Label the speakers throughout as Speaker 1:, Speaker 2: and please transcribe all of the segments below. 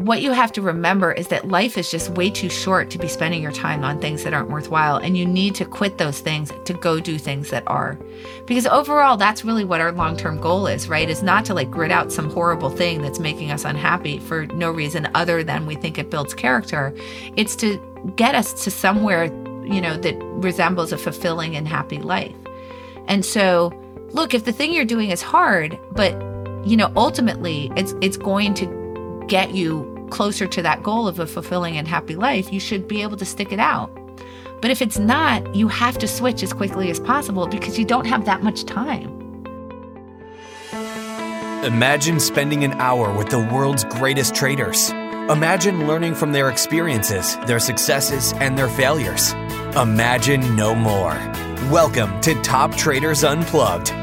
Speaker 1: what you have to remember is that life is just way too short to be spending your time on things that aren't worthwhile. And you need to quit those things to go do things that are. Because overall, that's really what our long term goal is, right? Is not to like grit out some horrible thing that's making us unhappy for no reason other than we think it builds character. It's to get us to somewhere, you know, that resembles a fulfilling and happy life. And so, look, if the thing you're doing is hard, but you know, ultimately it's it's going to get you closer to that goal of a fulfilling and happy life, you should be able to stick it out. But if it's not, you have to switch as quickly as possible because you don't have that much time.
Speaker 2: Imagine spending an hour with the world's greatest traders. Imagine learning from their experiences, their successes, and their failures. Imagine no more. Welcome to Top Traders Unplugged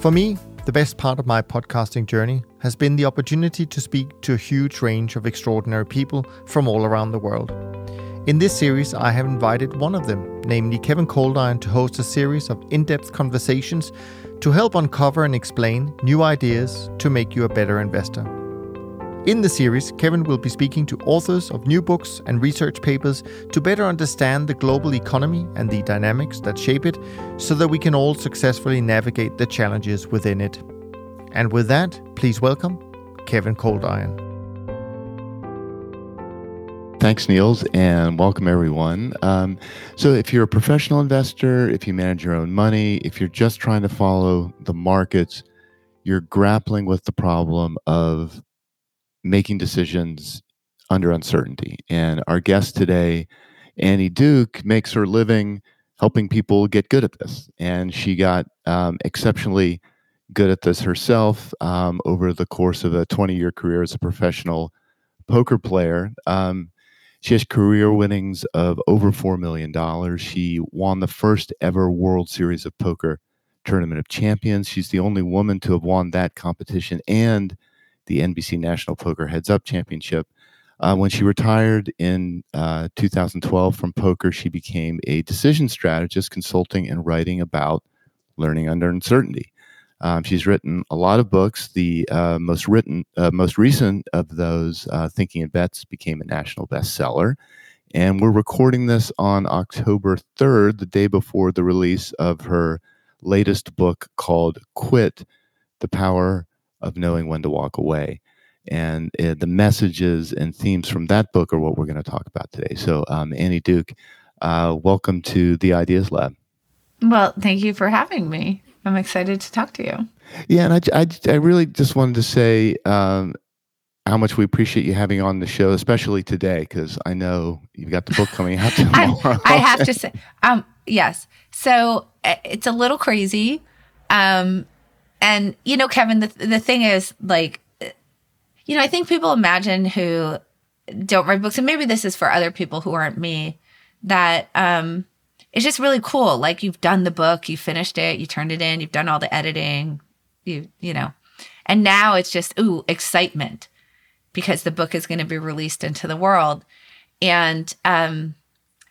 Speaker 3: For me, the best part of my podcasting journey has been the opportunity to speak to a huge range of extraordinary people from all around the world. In this series, I have invited one of them, namely Kevin Coldiron, to host a series of in depth conversations to help uncover and explain new ideas to make you a better investor. In the series, Kevin will be speaking to authors of new books and research papers to better understand the global economy and the dynamics that shape it so that we can all successfully navigate the challenges within it. And with that, please welcome Kevin Coldiron.
Speaker 4: Thanks, Niels, and welcome everyone. Um, so, if you're a professional investor, if you manage your own money, if you're just trying to follow the markets, you're grappling with the problem of making decisions under uncertainty. And our guest today, Annie Duke, makes her living helping people get good at this. And she got um, exceptionally good at this herself um, over the course of a 20 year career as a professional poker player. Um, she has career winnings of over $4 million. She won the first ever World Series of Poker Tournament of Champions. She's the only woman to have won that competition and the NBC National Poker Heads Up Championship. Uh, when she retired in uh, 2012 from poker, she became a decision strategist, consulting and writing about learning under uncertainty. Um, she's written a lot of books. The uh, most written, uh, most recent of those, uh, "Thinking in Bets," became a national bestseller. And we're recording this on October 3rd, the day before the release of her latest book called "Quit: The Power of knowing when to walk away. And uh, the messages and themes from that book are what we're going to talk about today. So, um, Annie Duke, uh, welcome to the Ideas Lab.
Speaker 1: Well, thank you for having me. I'm excited to talk to you.
Speaker 4: Yeah, and I, I, I really just wanted to say um, how much we appreciate you having on the show, especially today, because I know you've got the book coming out tomorrow.
Speaker 1: I, I have to say, um, yes. So uh, it's a little crazy. Um, and you know, Kevin, the the thing is like you know, I think people imagine who don't write books and maybe this is for other people who aren't me that um it's just really cool. Like you've done the book, you finished it, you turned it in, you've done all the editing, you you know. And now it's just ooh, excitement because the book is going to be released into the world. And um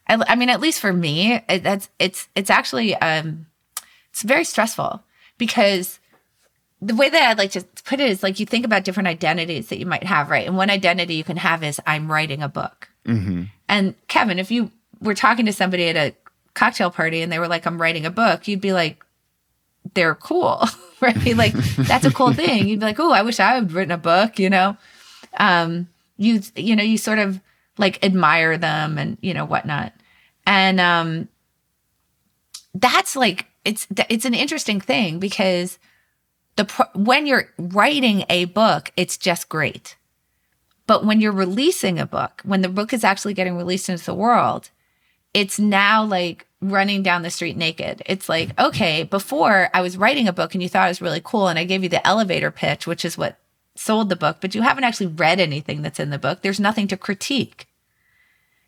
Speaker 1: I, I mean at least for me, it, that's it's it's actually um it's very stressful because the way that I'd like to put it is like you think about different identities that you might have, right? And one identity you can have is I'm writing a book. Mm-hmm. And Kevin, if you were talking to somebody at a cocktail party and they were like, I'm writing a book, you'd be like, they're cool, right? like that's a cool thing. You'd be like, oh, I wish I had written a book, you know? Um, you, you know, you sort of like admire them and, you know, whatnot. And, um, that's like, it's, it's an interesting thing because the when you're writing a book, it's just great. But when you're releasing a book, when the book is actually getting released into the world, it's now like running down the street naked. It's like, okay, before I was writing a book and you thought it was really cool and I gave you the elevator pitch, which is what sold the book, but you haven't actually read anything that's in the book. There's nothing to critique.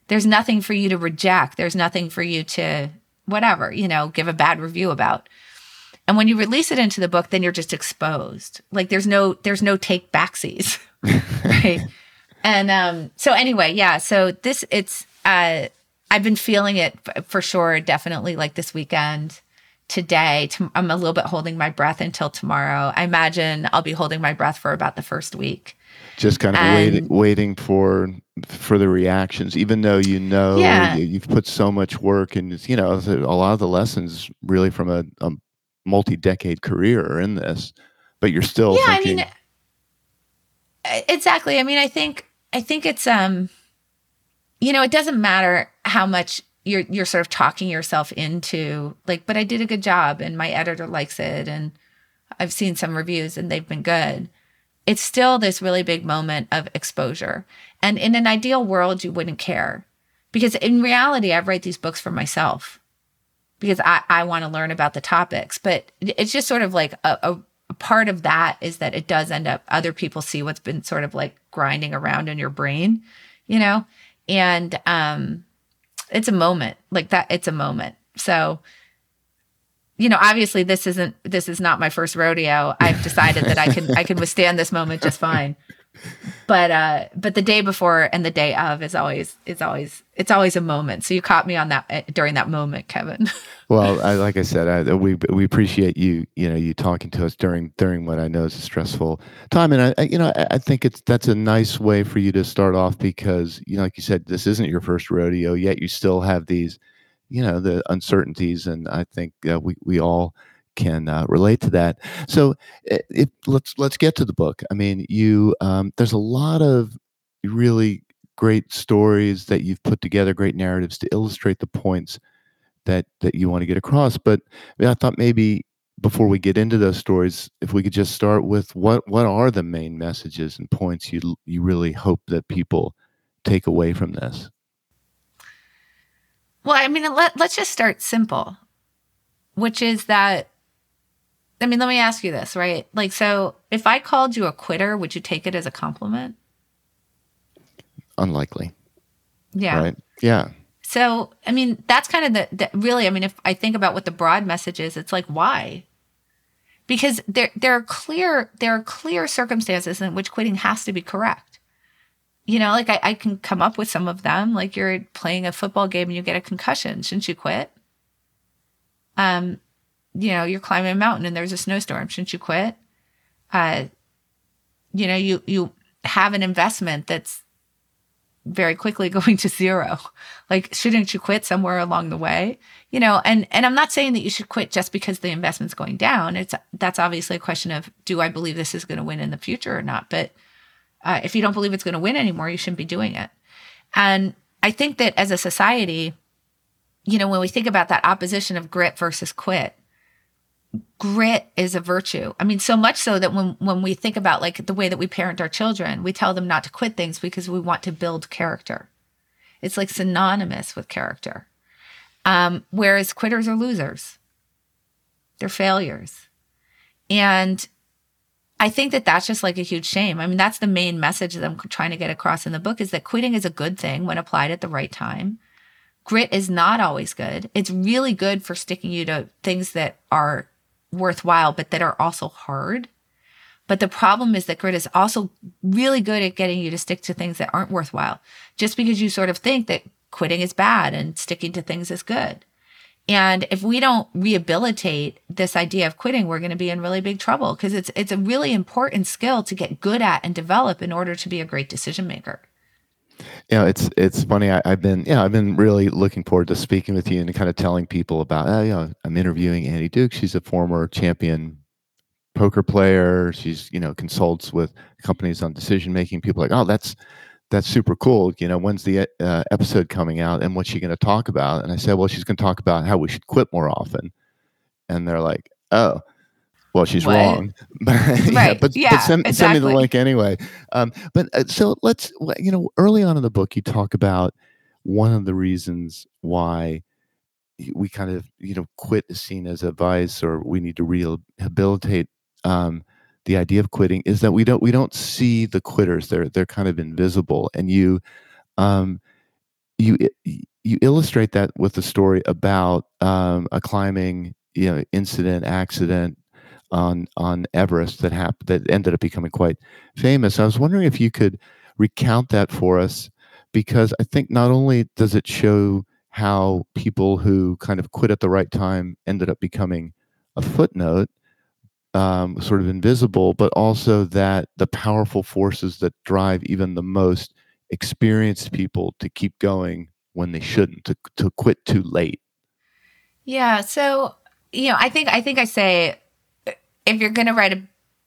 Speaker 1: There's nothing for you to reject. There's nothing for you to whatever, you know, give a bad review about. And when you release it into the book, then you're just exposed. Like there's no there's no take backsies. right. And um so anyway, yeah, so this it's uh I've been feeling it for sure, definitely like this weekend. Today, I'm a little bit holding my breath until tomorrow. I imagine I'll be holding my breath for about the first week.
Speaker 4: Just kind of and, waiting, waiting for for the reactions, even though you know yeah. you, have put so much work and you know a lot of the lessons really from a, a multi-decade career in this, but you're still yeah. Thinking,
Speaker 1: I mean, exactly. I mean, I think I think it's um you know, it doesn't matter how much you're you're sort of talking yourself into like, but I did a good job and my editor likes it and I've seen some reviews and they've been good. It's still this really big moment of exposure. And in an ideal world, you wouldn't care. Because in reality, I write these books for myself because I, I want to learn about the topics. But it's just sort of like a, a, a part of that is that it does end up other people see what's been sort of like grinding around in your brain, you know? and um it's a moment like that it's a moment so you know obviously this isn't this is not my first rodeo i've decided that i can i can withstand this moment just fine but uh but the day before and the day of is always is always it's always a moment. So you caught me on that eh, during that moment kevin.
Speaker 4: Well I, like i said I, we we appreciate you you know you talking to us during during what i know is a stressful time. And i, I you know I, I, think it's that's a nice way for you to start off because you know like you said this isn't your first rodeo yet you still have these you know the uncertainties. And i think uh, we we all can uh, relate to that. So, it, let's let's get to the book. I mean, you um, there's a lot of really great stories that you've put together, great narratives to illustrate the points that that you want to get across. But I, mean, I thought maybe before we get into those stories, if we could just start with what what are the main messages and points you you really hope that people take away from this.
Speaker 1: Well, I mean, let, let's just start simple, which is that I mean, let me ask you this, right? Like, so if I called you a quitter, would you take it as a compliment?
Speaker 4: Unlikely.
Speaker 1: Yeah.
Speaker 4: Right. Yeah.
Speaker 1: So, I mean, that's kind of the, the, really, I mean, if I think about what the broad message is, it's like, why? Because there, there are clear, there are clear circumstances in which quitting has to be correct. You know, like I, I can come up with some of them. Like you're playing a football game and you get a concussion. Shouldn't you quit? Um, you know, you're climbing a mountain and there's a snowstorm. Shouldn't you quit? Uh, you know, you you have an investment that's very quickly going to zero. Like, shouldn't you quit somewhere along the way? You know, and and I'm not saying that you should quit just because the investment's going down. It's that's obviously a question of do I believe this is going to win in the future or not? But uh, if you don't believe it's going to win anymore, you shouldn't be doing it. And I think that as a society, you know, when we think about that opposition of grit versus quit, grit is a virtue. I mean, so much so that when when we think about like the way that we parent our children, we tell them not to quit things because we want to build character. It's like synonymous with character. Um, whereas quitters are losers. They're failures. And I think that that's just like a huge shame. I mean, that's the main message that I'm trying to get across in the book is that quitting is a good thing when applied at the right time. Grit is not always good. It's really good for sticking you to things that are worthwhile, but that are also hard. But the problem is that grit is also really good at getting you to stick to things that aren't worthwhile, just because you sort of think that quitting is bad and sticking to things is good. And if we don't rehabilitate this idea of quitting, we're going to be in really big trouble because it's it's a really important skill to get good at and develop in order to be a great decision maker
Speaker 4: you know, it's it's funny. I, have been yeah, I've been really looking forward to speaking with you and kind of telling people about. Oh, you know, I'm interviewing Annie Duke. She's a former champion poker player. She's you know consults with companies on decision making. People like, oh, that's that's super cool. You know, when's the uh, episode coming out and what's she going to talk about? And I said, well, she's going to talk about how we should quit more often. And they're like, oh, Well, she's
Speaker 1: What?
Speaker 4: wrong. yeah,
Speaker 1: Right.
Speaker 4: but,
Speaker 1: Yeah,
Speaker 4: but send, send me the link anyway. Um, but uh, so let's, you know, early on in the book, you talk about one of the reasons why we kind of, you know, quit is seen as a vice or we need to rehabilitate um, the idea of quitting is that we don't we don't see the quitters. They're they're kind of invisible, and you um, you you illustrate that with the story about um, a climbing you know incident accident on on Everest that happened that ended up becoming quite famous. I was wondering if you could recount that for us because I think not only does it show how people who kind of quit at the right time ended up becoming a footnote um, sort of invisible, but also that the powerful forces that drive even the most experienced people to keep going when they shouldn't, to, to quit too late.
Speaker 1: Yeah. So, you know, I think I think I say if you're going to write a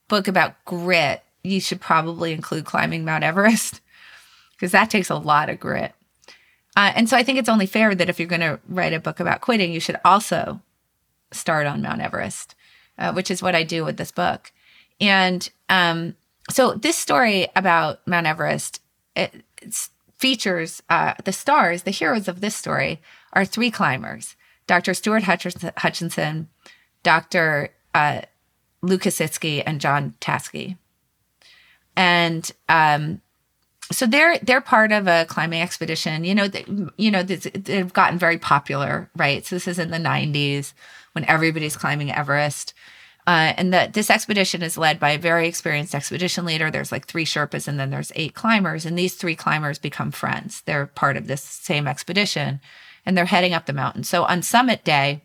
Speaker 1: book about grit, you should probably include climbing Mount Everest because that takes a lot of grit. Uh, and so I think it's only fair that if you're going to write a book about quitting, you should also start on Mount Everest, uh, which is what I do with this book. And um, so this story about Mount Everest it, features uh, the stars, the heroes of this story are three climbers Dr. Stuart Hutchins- Hutchinson, Dr. Lou Kasischke, and John Taske. And um, so they're they're part of a climbing expedition. You know, th- you know, they've gotten very popular, right? So this is in the '90s when everybody's climbing Everest. Uh, and that this expedition is led by a very experienced expedition leader. There's like three Sherpas and then there's eight climbers. And these three climbers become friends. They're part of this same expedition and they're heading up the mountain. So on summit day,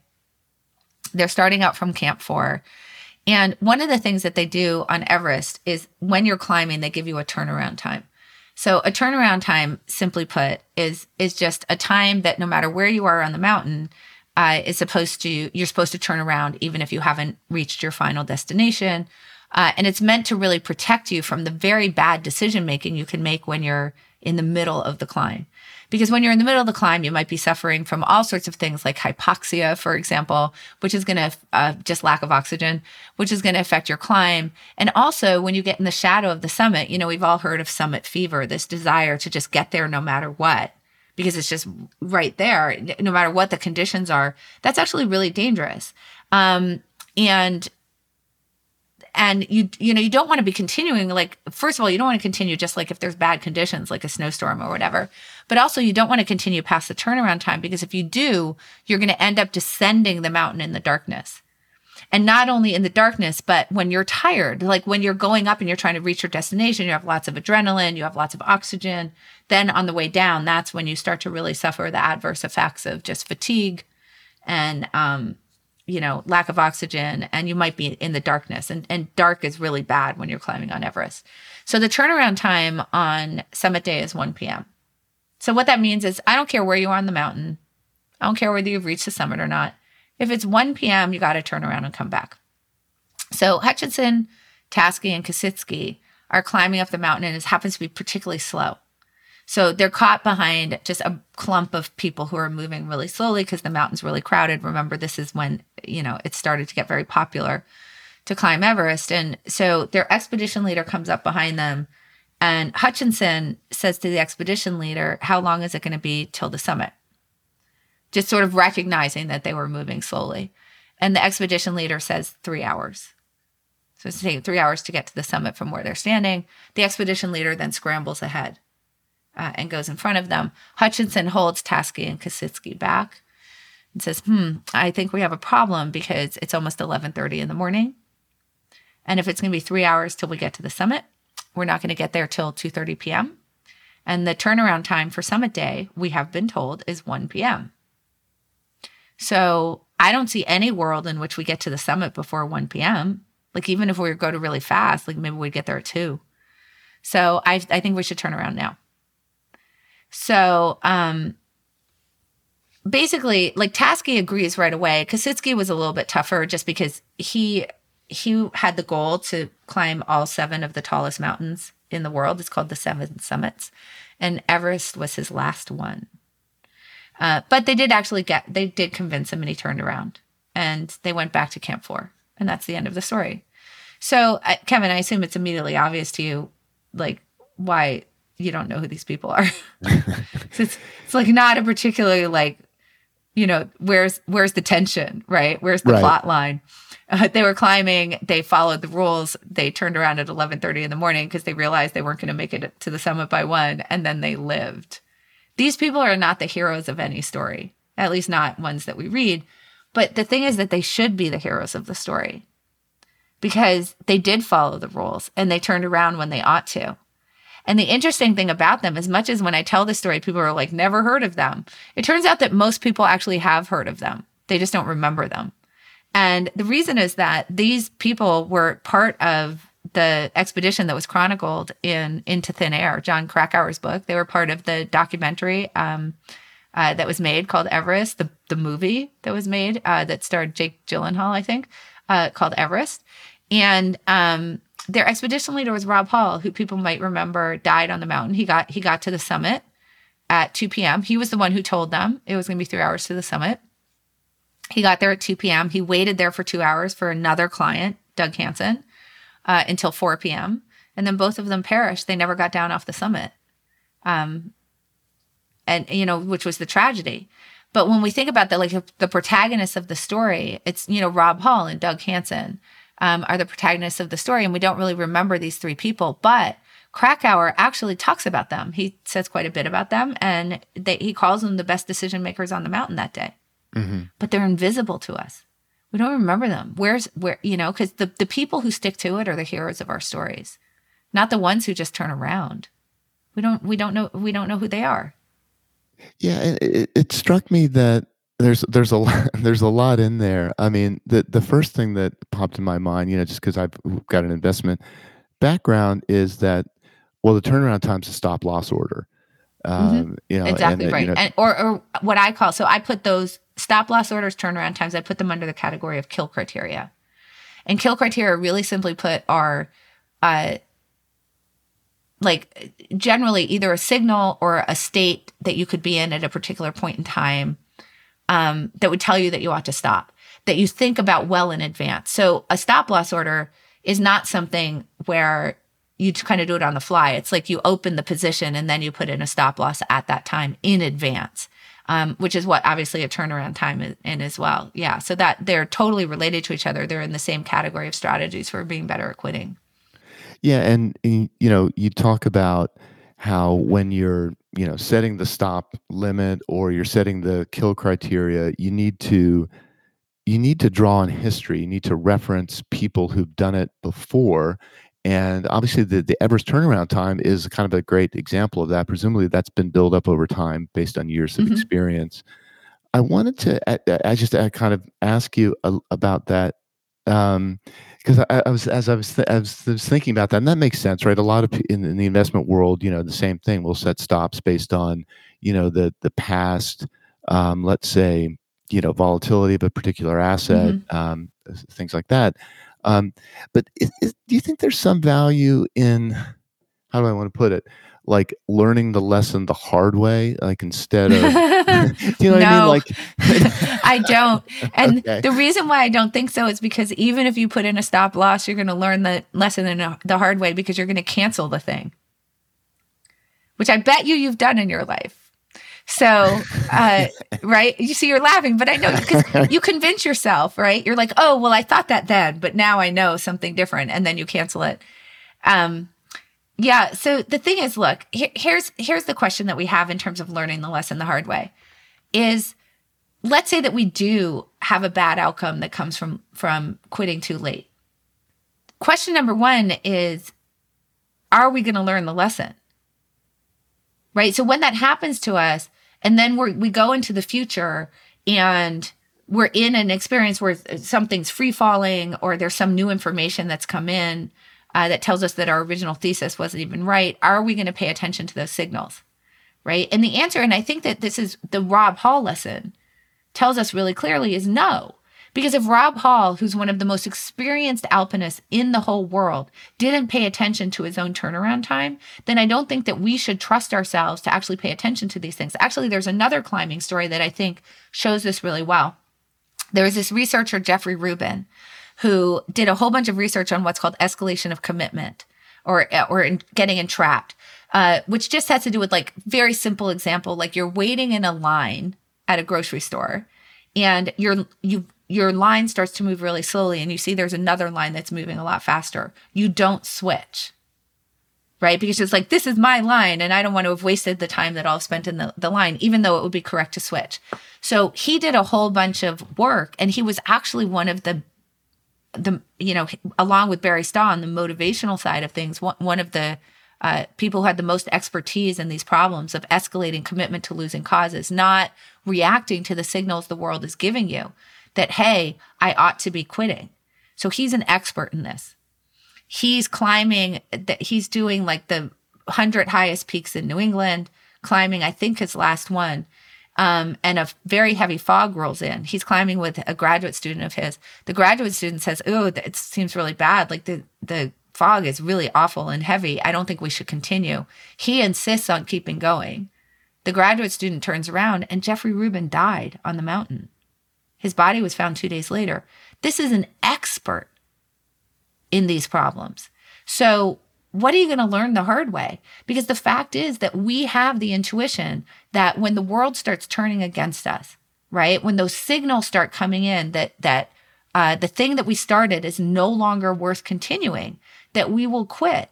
Speaker 1: they're starting out from Camp Four. And one of the things that they do on Everest is when you're climbing, they give you a turnaround time. So a turnaround time, simply put, is is just a time that no matter where you are on the mountain, uh, is supposed to you're supposed to turn around even if you haven't reached your final destination. Uh, and it's meant to really protect you from the very bad decision making you can make when you're in the middle of the climb. Because when you're in the middle of the climb, you might be suffering from all sorts of things like hypoxia, for example, which is going to uh, just lack of oxygen, which is going to affect your climb. And also, when you get in the shadow of the summit, you know, we've all heard of summit fever, this desire to just get there no matter what, because it's just right there, no matter what the conditions are. That's actually really dangerous. Um, and and you you know you don't want to be continuing like first of all you don't want to continue just like if there's bad conditions like a snowstorm or whatever but also you don't want to continue past the turnaround time because if you do you're going to end up descending the mountain in the darkness. And not only in the darkness but when you're tired like when you're going up and you're trying to reach your destination you have lots of adrenaline you have lots of oxygen then on the way down that's when you start to really suffer the adverse effects of just fatigue and um you know, lack of oxygen, and you might be in the darkness. And, and dark is really bad when you're climbing on Everest. So the turnaround time on summit day is 1 p.m. So what that means is I don't care where you are on the mountain. I don't care whether you've reached the summit or not. If it's 1 p.m., you got to turn around and come back. So Hutchinson, Taske, and Kasischke are climbing up the mountain, and it happens to be particularly slow. So they're caught behind just a clump of people who are moving really slowly because the mountain's really crowded. Remember, this is when, you know, it started to get very popular to climb Everest. And so their expedition leader comes up behind them. And Hutchinson says to the expedition leader, How long is it going to be till the summit? Just sort of recognizing that they were moving slowly. And the expedition leader says, Three hours. So it's taking three hours to get to the summit from where they're standing. The expedition leader then scrambles ahead uh, and goes in front of them. Hutchinson holds Taske and Kasischke back and says, "Hmm, I think we have a problem because it's almost 11:30 in the morning, and if it's going to be three hours till we get to the summit, we're not going to get there till 2:30 p.m. And the turnaround time for summit day, we have been told, is 1 p.m. So I don't see any world in which we get to the summit before 1 p.m. Like even if we go to really fast, like maybe we'd get there at two. So I I think we should turn around now." So um basically like Taske agrees right away. Kasischke was a little bit tougher just because he he had the goal to climb all seven of the tallest mountains in the world. It's called the Seven Summits. And Everest was his last one. Uh, but they did actually get they did convince him and he turned around and they went back to Camp Four and that's the end of the story. So, uh, Kevin, I assume it's immediately obvious to you, like why you don't know who these people are. so it's it's like not a particularly like, you know, where's where's the tension, right? Where's the
Speaker 4: Right.
Speaker 1: plot line? Uh, they were climbing. They followed the rules. They turned around at eleven thirty in the morning because they realized they weren't going to make it to the summit by one, and then they lived. These people are not the heroes of any story, at least not ones that we read. But the thing is that they should be the heroes of the story because they did follow the rules and they turned around when they ought to. And the interesting thing about them, as much as when I tell the story, people are like, never heard of them. It turns out that most people actually have heard of them. They just don't remember them. And the reason is that these people were part of the expedition that was chronicled in Into Thin Air, Jon Krakauer's book. They were part of the documentary um, uh, that was made called Everest, the, the movie that was made uh, that starred Jake Gyllenhaal, I think, uh, called Everest. And um, their expedition leader was Rob Hall, who people might remember died on the mountain. He got he got to the summit at 2 p.m. He was the one who told them it was going to be three hours to the summit. He got there at 2 p.m. He waited there for two hours for another client, Doug Hansen, uh, until 4 p.m. And then both of them perished. They never got down off the summit. Um, and, you know, which was the tragedy. But when we think about the, like the protagonists of the story, it's, you know, Rob Hall and Doug Hansen um, are the protagonists of the story. And we don't really remember these three people, but Krakauer actually talks about them. He says quite a bit about them and they, he calls them the best decision makers on the mountain that day but they're invisible to us. We don't remember them. Where's where you know because the the people who stick to it are the heroes of our stories, not the ones who just turn around. We don't we don't know we don't know who they are.
Speaker 4: Yeah, it, it struck me that there's there's a lot, there's a lot in there. I mean, the the first thing that popped in my mind, you know, just because I've got an investment background, is that well, the turnaround time's a stop loss order. Um, you know,
Speaker 1: Mm-hmm. exactly
Speaker 4: and,
Speaker 1: right.
Speaker 4: You know,
Speaker 1: and or or what I call so I put those stop loss orders turnaround times. I put them under the category of kill criteria, and kill criteria really simply put are. Uh, like generally either a signal or a state that you could be in at a particular point in time um, that would tell you that you ought to stop, that you think about well in advance. So a stop loss order is not something where you kind of do it on the fly. It's like you open the position and then you put in a stop loss at that time in advance, um, which is what obviously a turnaround time is in as well. Yeah. So that they're totally related to each other. They're in the same category of strategies for being better at quitting.
Speaker 4: Yeah, and you know, you talk about how when you're, you know, setting the stop limit or you're setting the kill criteria, you need to you need to draw on history. You need to reference people who've done it before. And obviously the, the Everest turnaround time is kind of a great example of that. Presumably that's been built up over time based on years of
Speaker 1: Mhm.
Speaker 4: experience. I wanted to I, I just I kind of ask you a, about that um, because I, I was as I was, th- I was was thinking about that, and that makes sense, right? A lot of in, in the investment world, you know, the same thing. We'll set stops based on, you know, the the past, um, let's say, you know, volatility of a particular asset, um, things like that. Um, but is, is, do you think there's some value in how do I want to put it? Like learning the lesson the hard way, like instead of, you know what I mean? Like,
Speaker 1: I don't. And
Speaker 4: Okay.
Speaker 1: the reason why I don't think so is because even if you put in a stop loss, you're going to learn the lesson in a, the hard way because you're going to cancel the thing, which I bet you you've done in your life. So, uh, right? You see, you're laughing, but I know because you convince yourself, right? You're like, oh, well, I thought that then, but now I know something different, and then you cancel it. Um, yeah. So the thing is, look, here, here's here's the question that we have in terms of learning the lesson the hard way, is let's say that we do have a bad outcome that comes from from quitting too late. Question number 1 is are we going to learn the lesson? Right? So when that happens to us and then we we go into the future and we're in an experience where something's free falling or there's some new information that's come in uh, that tells us that our original thesis wasn't even right, are we going to pay attention to those signals? Right? And the answer, and I think that this is the Rob Hall lesson, tells us really clearly is no. Because if Rob Hall, who's one of the most experienced alpinists in the whole world, didn't pay attention to his own turnaround time, then I don't think that we should trust ourselves to actually pay attention to these things. Actually, there's another climbing story that I think shows this really well. There was this researcher, Jeffrey Rubin, who did a whole bunch of research on what's called escalation of commitment or or in getting entrapped, uh, which just has to do with like very simple example, like you're waiting in a line at a grocery store, and your you your line starts to move really slowly, and you see there's another line that's moving a lot faster. You don't switch. Right. Because it's like, this is my line, and I don't want to have wasted the time that I've spent in the, the line, even though it would be correct to switch. So he did a whole bunch of work, and he was actually one of the the you know along with Barry Staw on the motivational side of things, one, one of the uh, people who had the most expertise in these problems of escalating commitment to losing causes, not reacting to the signals the world is giving you that hey, I ought to be quitting. So he's an expert in this. He's climbing that he's doing like the 100 highest peaks in New England, climbing I think his last one um, and a very heavy fog rolls in. He's climbing with a graduate student of his. The graduate student says, "Oh, it seems really bad. Like the the fog is really awful and heavy. I don't think we should continue." He insists on keeping going. The graduate student turns around, and Jeffrey Rubin died on the mountain. His body was found two days later. This is an expert in these problems. So what are you going to learn the hard way? Because the fact is that we have the intuition that when the world starts turning against us, right? When those signals start coming in that that uh, the thing that we started is no longer worth continuing, that we will quit.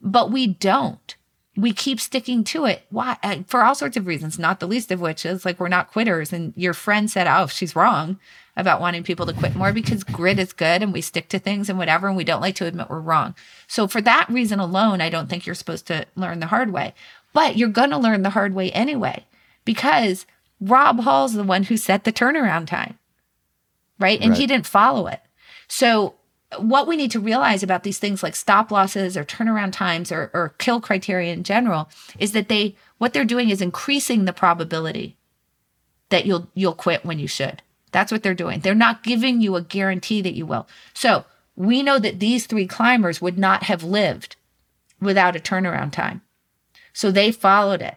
Speaker 1: But we don't. We keep sticking to it. Why? Uh, for all sorts of reasons, not the least of which is like we're not quitters. And your friend said, "Oh, she's wrong." About wanting people to quit more because grit is good and we stick to things and whatever, and we don't like to admit we're wrong. So, for that reason alone, I don't think you're supposed to learn the hard way. But you're going to learn the hard way anyway because Rob Hall's the one who set the turnaround time, right? And right. he didn't follow it. So, what we need to realize about these things like stop losses or turnaround times or, or kill criteria in general is that they what they're doing is increasing the probability that you'll you'll quit when you should. That's what they're doing. They're not giving you a guarantee that you will. So we know that these three climbers would not have lived without a turnaround time. So they followed it.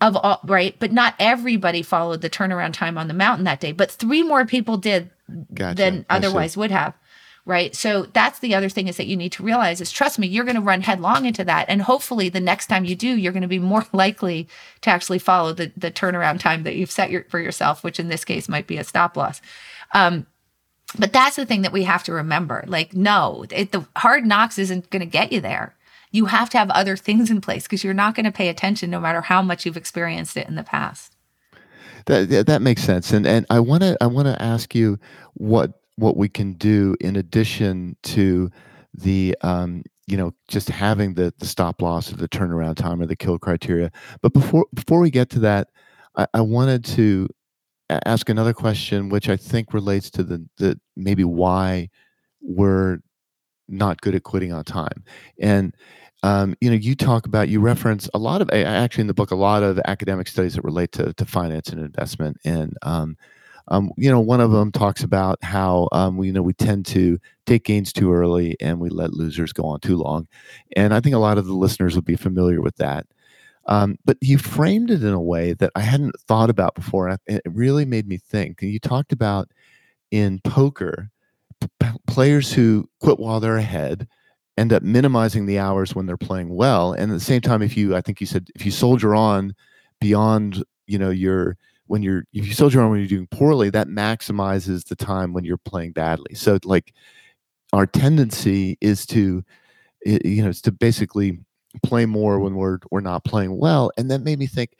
Speaker 1: Of all right, but not everybody followed the turnaround time on the mountain that day, but three more people did gotcha. than otherwise would have right? So that's the other thing is that you need to realize is trust me you're going to run headlong into that. And hopefully the next time you do you're going to be more likely to actually follow the, the turnaround time that you've set your, for yourself which in this case might be a stop loss. Um, but that's the thing that we have to remember. Like no it, the hard knocks isn't going to get you there. You have to have other things in place because you're not going to pay attention no matter how much you've experienced it in the past.
Speaker 4: That that makes sense. And and i want to i want to ask you what what we can do in addition to the um, you know just having the the stop loss or the turnaround time or the kill criteria. But before before we get to that i, I wanted to ask another question which i think relates to the the maybe why we're not good at quitting on time. And um, you know you talk about you reference a lot of actually in the book a lot of academic studies that relate to, to finance and investment. And um, um, you know, one of them talks about how um, we, you know we tend to take gains too early and we let losers go on too long, and I think a lot of the listeners would be familiar with that. Um, but he framed it in a way that I hadn't thought about before, and it really made me think. You talked about in poker, p- players who quit while they're ahead end up minimizing the hours when they're playing well, and at the same time, if you, I think you said, if you soldier on beyond, you know, your when you're if you soldier on when you're doing poorly, that maximizes the time when you're playing badly. So like our tendency is to you know, it's to basically play more when we're we're not playing well. And that made me think,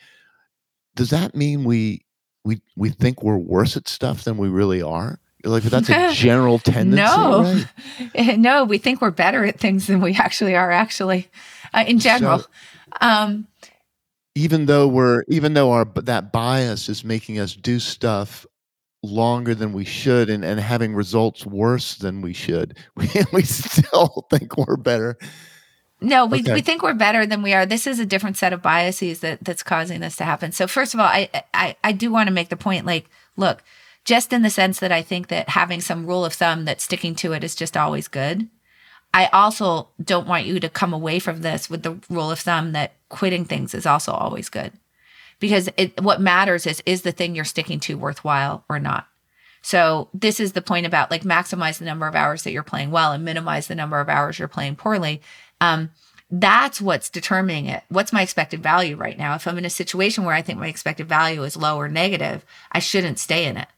Speaker 4: does that mean we we we think we're worse at stuff than we really are? Like that's a general tendency.
Speaker 1: no, right? no, we think we're better at things than we actually are. Actually, uh, in general, so, um,
Speaker 4: even though we're even though our that bias is making us do stuff longer than we should and, and having results worse than we should we, we still think we're better.
Speaker 1: No we, okay. we think we're better than we are. This is a different set of biases that that's causing this to happen. So first of all i i, I do want to make the point like look just in the sense that i think that having some rule of thumb that sticking to it is just always good I also don't want you to come away from this with the rule of thumb that quitting things is also always good. Because it, what matters is is the thing you're sticking to worthwhile or not. So this is the point about like maximize the number of hours that you're playing well and minimize the number of hours you're playing poorly. Um, that's what's determining it. What's my expected value right now? If I'm in a situation where I think my expected value is low or negative, I shouldn't stay in it.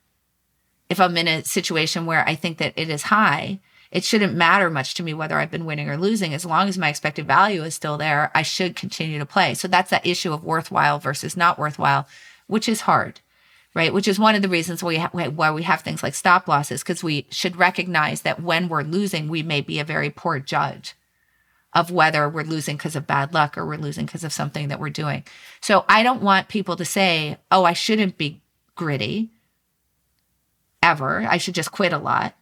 Speaker 1: If I'm in a situation where I think that it is high, it shouldn't matter much to me whether I've been winning or losing. As long as my expected value is still there, I should continue to play. So that's that issue of worthwhile versus not worthwhile, which is hard right? Which is one of the reasons we ha- why we have things like stop losses, because we should recognize that when we're losing, we may be a very poor judge of whether we're losing because of bad luck or we're losing because of something that we're doing. So I don't want people to say, oh, I shouldn't be gritty ever. I should just quit a lot.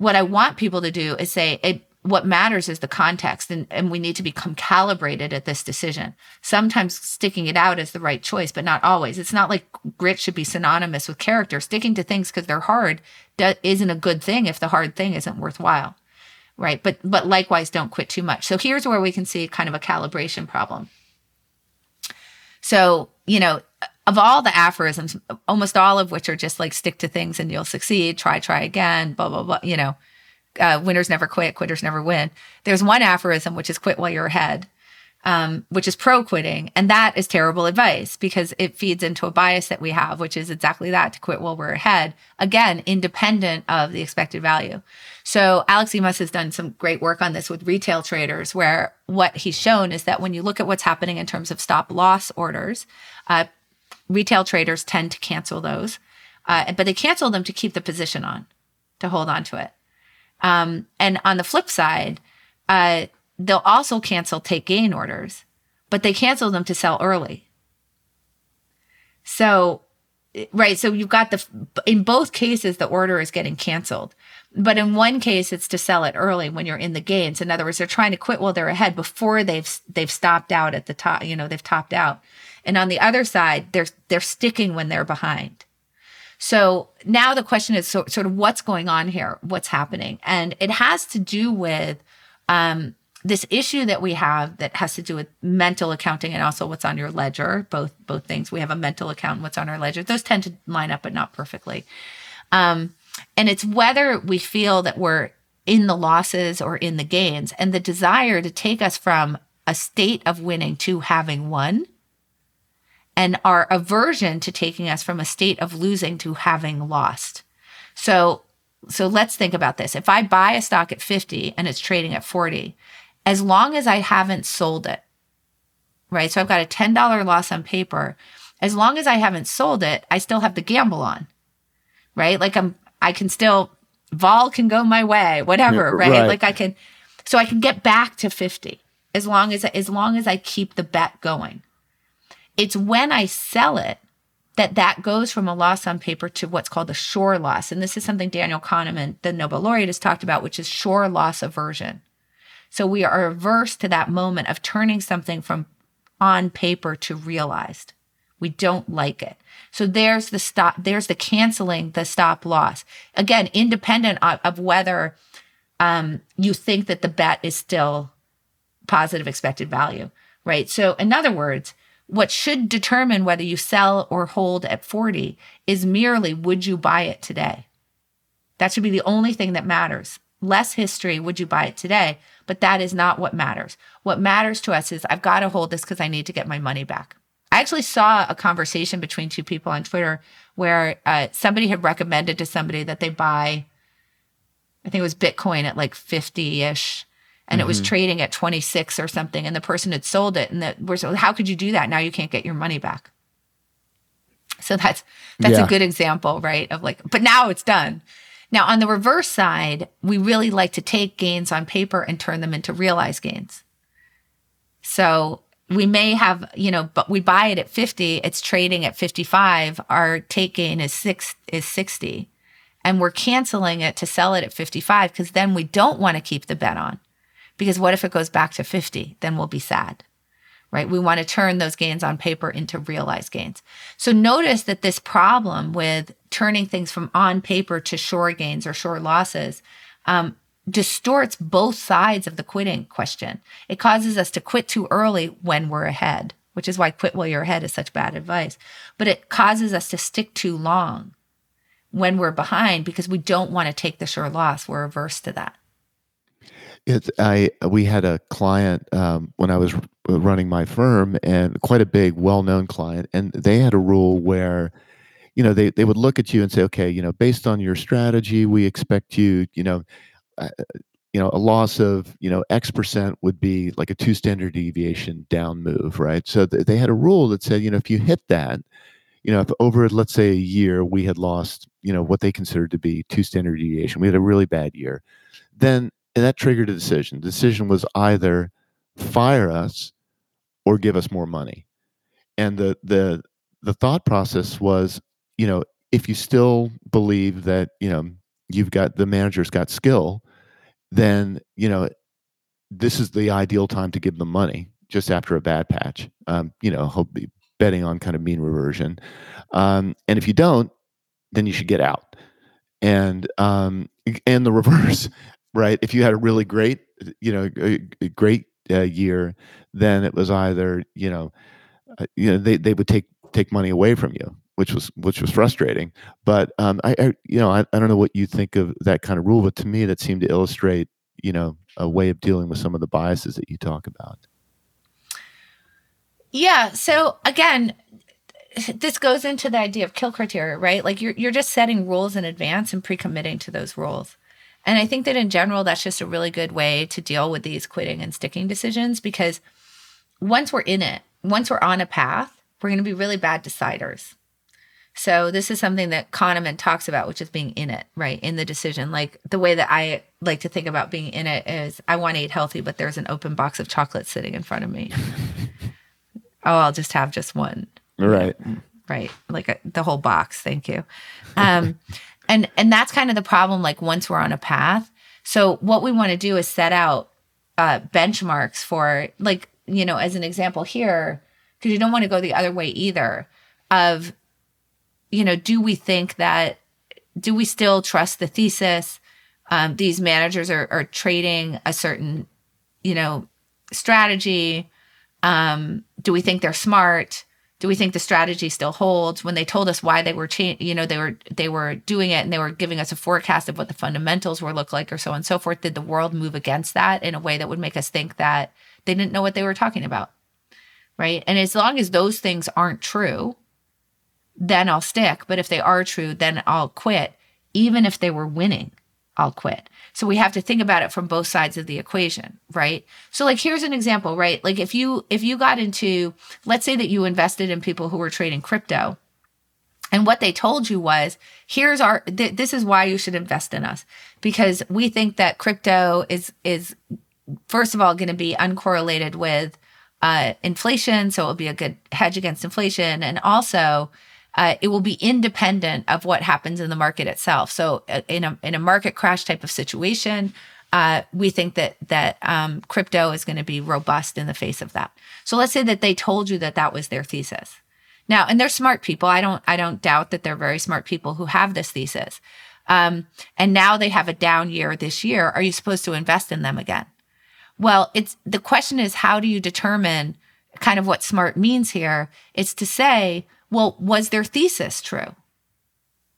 Speaker 1: What I want people to do is say, it, what matters is the context and, and we need to become calibrated at this decision. Sometimes sticking it out is the right choice but not always. It's not like grit should be synonymous with character. Sticking to things because they're hard isn't a good thing if the hard thing isn't worthwhile right? But but likewise don't quit too much. So here's where we can see kind of a calibration problem. So you know of all the aphorisms almost all of which are just like stick to things and you'll succeed try try again blah blah blah you know uh, winners never quit, quitters never win. There's one aphorism, which is quit while you're ahead, um, which is pro quitting. And that is terrible advice because it feeds into a bias that we have, which is exactly that to quit while we're ahead. Again, independent of the expected value. So Alex Imas has done some great work on this with retail traders, where what he's shown is that when you look at what's happening in terms of stop loss orders, uh, retail traders tend to cancel those, uh, but they cancel them to keep the position on, to hold on to it. Um, and on the flip side, uh, they'll also cancel take gain orders, but they cancel them to sell early. So, right. So you've got the, in both cases, the order is getting canceled. But in one case, it's to sell it early when you're in the gains. In other words, they're trying to quit while they're ahead before they've they've stopped out at the top. You know, they've topped out. And on the other side, they're they're sticking when they're behind. So now the question is so, sort of what's going on here? What's happening? And it has to do with um, this issue that we have that has to do with mental accounting and also what's on your ledger. Both both things. We have a mental account and what's on our ledger. Those tend to line up, but not perfectly. Um, and it's whether we feel that we're in the losses or in the gains, and the desire to take us from a state of winning to having won and our aversion to taking us from a state of losing to having lost. So, so let's think about this. If I buy a stock at 50 and it's trading at 40, as long as I haven't sold it, right? So I've got a $10 loss on paper. As long as I haven't sold it, I still have the gamble on, right? Like I'm, I can still, vol can go my way, whatever, right? right? Like I can, so I can get back to 50 as long as, as long as I keep the bet going. It's when I sell it that that goes from a loss on paper to what's called a sure loss. And this is something Daniel Kahneman, the Nobel laureate, has talked about, which is sure loss aversion. So we are averse to that moment of turning something from on paper to realized. We don't like it. So there's the stop, there's the canceling the stop loss. Again, independent of, of whether um, you think that the bet is still positive expected value, right? So in other words, what should determine whether you sell or hold at 40 is merely would you buy it today? That should be the only thing that matters. Less history, would you buy it today? But that is not what matters. What matters to us is I've got to hold this because I need to get my money back. I actually saw a conversation between two people on Twitter where uh, somebody had recommended to somebody that they buy, I think it was Bitcoin at like 50 ish and mm-hmm. it was mm-hmm. trading at 26 or something and the person had sold it and that was how could you do that now you can't get your money back so that's that's yeah. a good example right of like but now it's done now on the reverse side we really like to take gains on paper and turn them into realized gains so we may have you know but we buy it at 50 it's trading at 55 our take gain is 6 is 60 and we're canceling it to sell it at 55 because then we don't want to keep the bet on because what if it goes back to 50? Then we'll be sad, right? We want to turn those gains on paper into realized gains. So notice that this problem with turning things from on paper to sure gains or sure losses um, distorts both sides of the quitting question. It causes us to quit too early when we're ahead, which is why quit while you're ahead is such bad advice. But it causes us to stick too long when we're behind because we don't want to take the sure loss. We're averse to that.
Speaker 4: It's I we had a client um, when I was running my firm and quite a big well-known client and they had a rule where you know they they would look at you and say okay you know based on your strategy we expect you you know uh, you know a loss of you know x percent would be like a two standard deviation down move right? So th- they had a rule that said you know if you hit that you know if over let's say a year we had lost you know what they considered to be two standard deviation we had a really bad year then and that triggered a decision. The decision was either fire us or give us more money. And the the the thought process was, you know, if you still believe that, you know, you've got the manager's got skill, then, you know, this is the ideal time to give them money just after a bad patch. Um, you know, hope betting on kind of mean reversion. Um, and if you don't, then you should get out. And um, and the reverse right? If you had a really great, you know, great uh, year, then it was either you know, uh, you know, they they would take take money away from you, which was which was frustrating. But um, I, I you know, I, I don't know what you think of that kind of rule, but to me, that seemed to illustrate you know a way of dealing with some of the biases that you talk about.
Speaker 1: Yeah. So again, this goes into the idea of kill criteria, right? Like you're you're just setting rules in advance and pre-committing to those rules. And I think that in general, that's just a really good way to deal with these quitting and sticking decisions because once we're in it, once we're on a path, we're going to be really bad deciders. So this is something that Kahneman talks about, which is being in it, right? In the decision. Like the way that I like to think about being in it is I want to eat healthy, but there's an open box of chocolate sitting in front of me. oh, I'll just have just one.
Speaker 4: Right.
Speaker 1: Right. Like a, the whole box. Thank you. Um, and and that's kind of the problem like once we're on a path. So what we want to do is set out uh, benchmarks for like you know as an example here because you don't want to go the other way either of you know do we think that do we still trust the thesis? Um, these managers are, are trading a certain you know strategy. Um, do we think they're smart do we think the strategy still holds? When they told us why they were you know they were they were doing it and they were giving us a forecast of what the fundamentals were look like or so on and so forth did the world move against that in a way that would make us think that they didn't know what they were talking about? Right? And as long as those things aren't true then i'll stick. But if they are true then i'll quit. Even if they were winning I'll quit. So we have to think about it from both sides of the equation, right? So like here's an example, right? Like if you if you got into let's say that you invested in people who were trading crypto and what they told you was here's our th- this is why you should invest in us because we think that crypto is is first of all going to be uncorrelated with uh, inflation, so it'll be a good hedge against inflation and also uh, it will be independent of what happens in the market itself. So uh, in a in a market crash type of situation, uh, we think that that um, crypto is going to be robust in the face of that. So let's say that they told you that that was their thesis. Now, and they're smart people. I don't I don't doubt that they're very smart people who have this thesis. Um, and now they have a down year this year. Are you supposed to invest in them again? Well, it's the question is how do you determine kind of what smart means here? It's to say well, was their thesis true?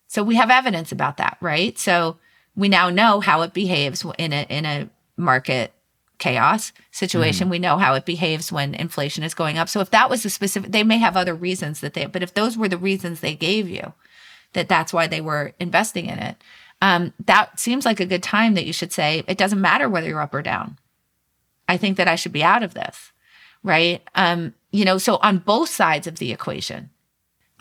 Speaker 1: So we have evidence about that, right? So we now know how it behaves in a in a market chaos situation. Mm. We know how it behaves when inflation is going up. So if that was the specific, they may have other reasons that they, but if those were the reasons they gave you, that that's why they were investing in it, um, that seems like a good time that you should say it doesn't matter whether you're up or down. I think that I should be out of this, right? Um, you know, so on both sides of the equation,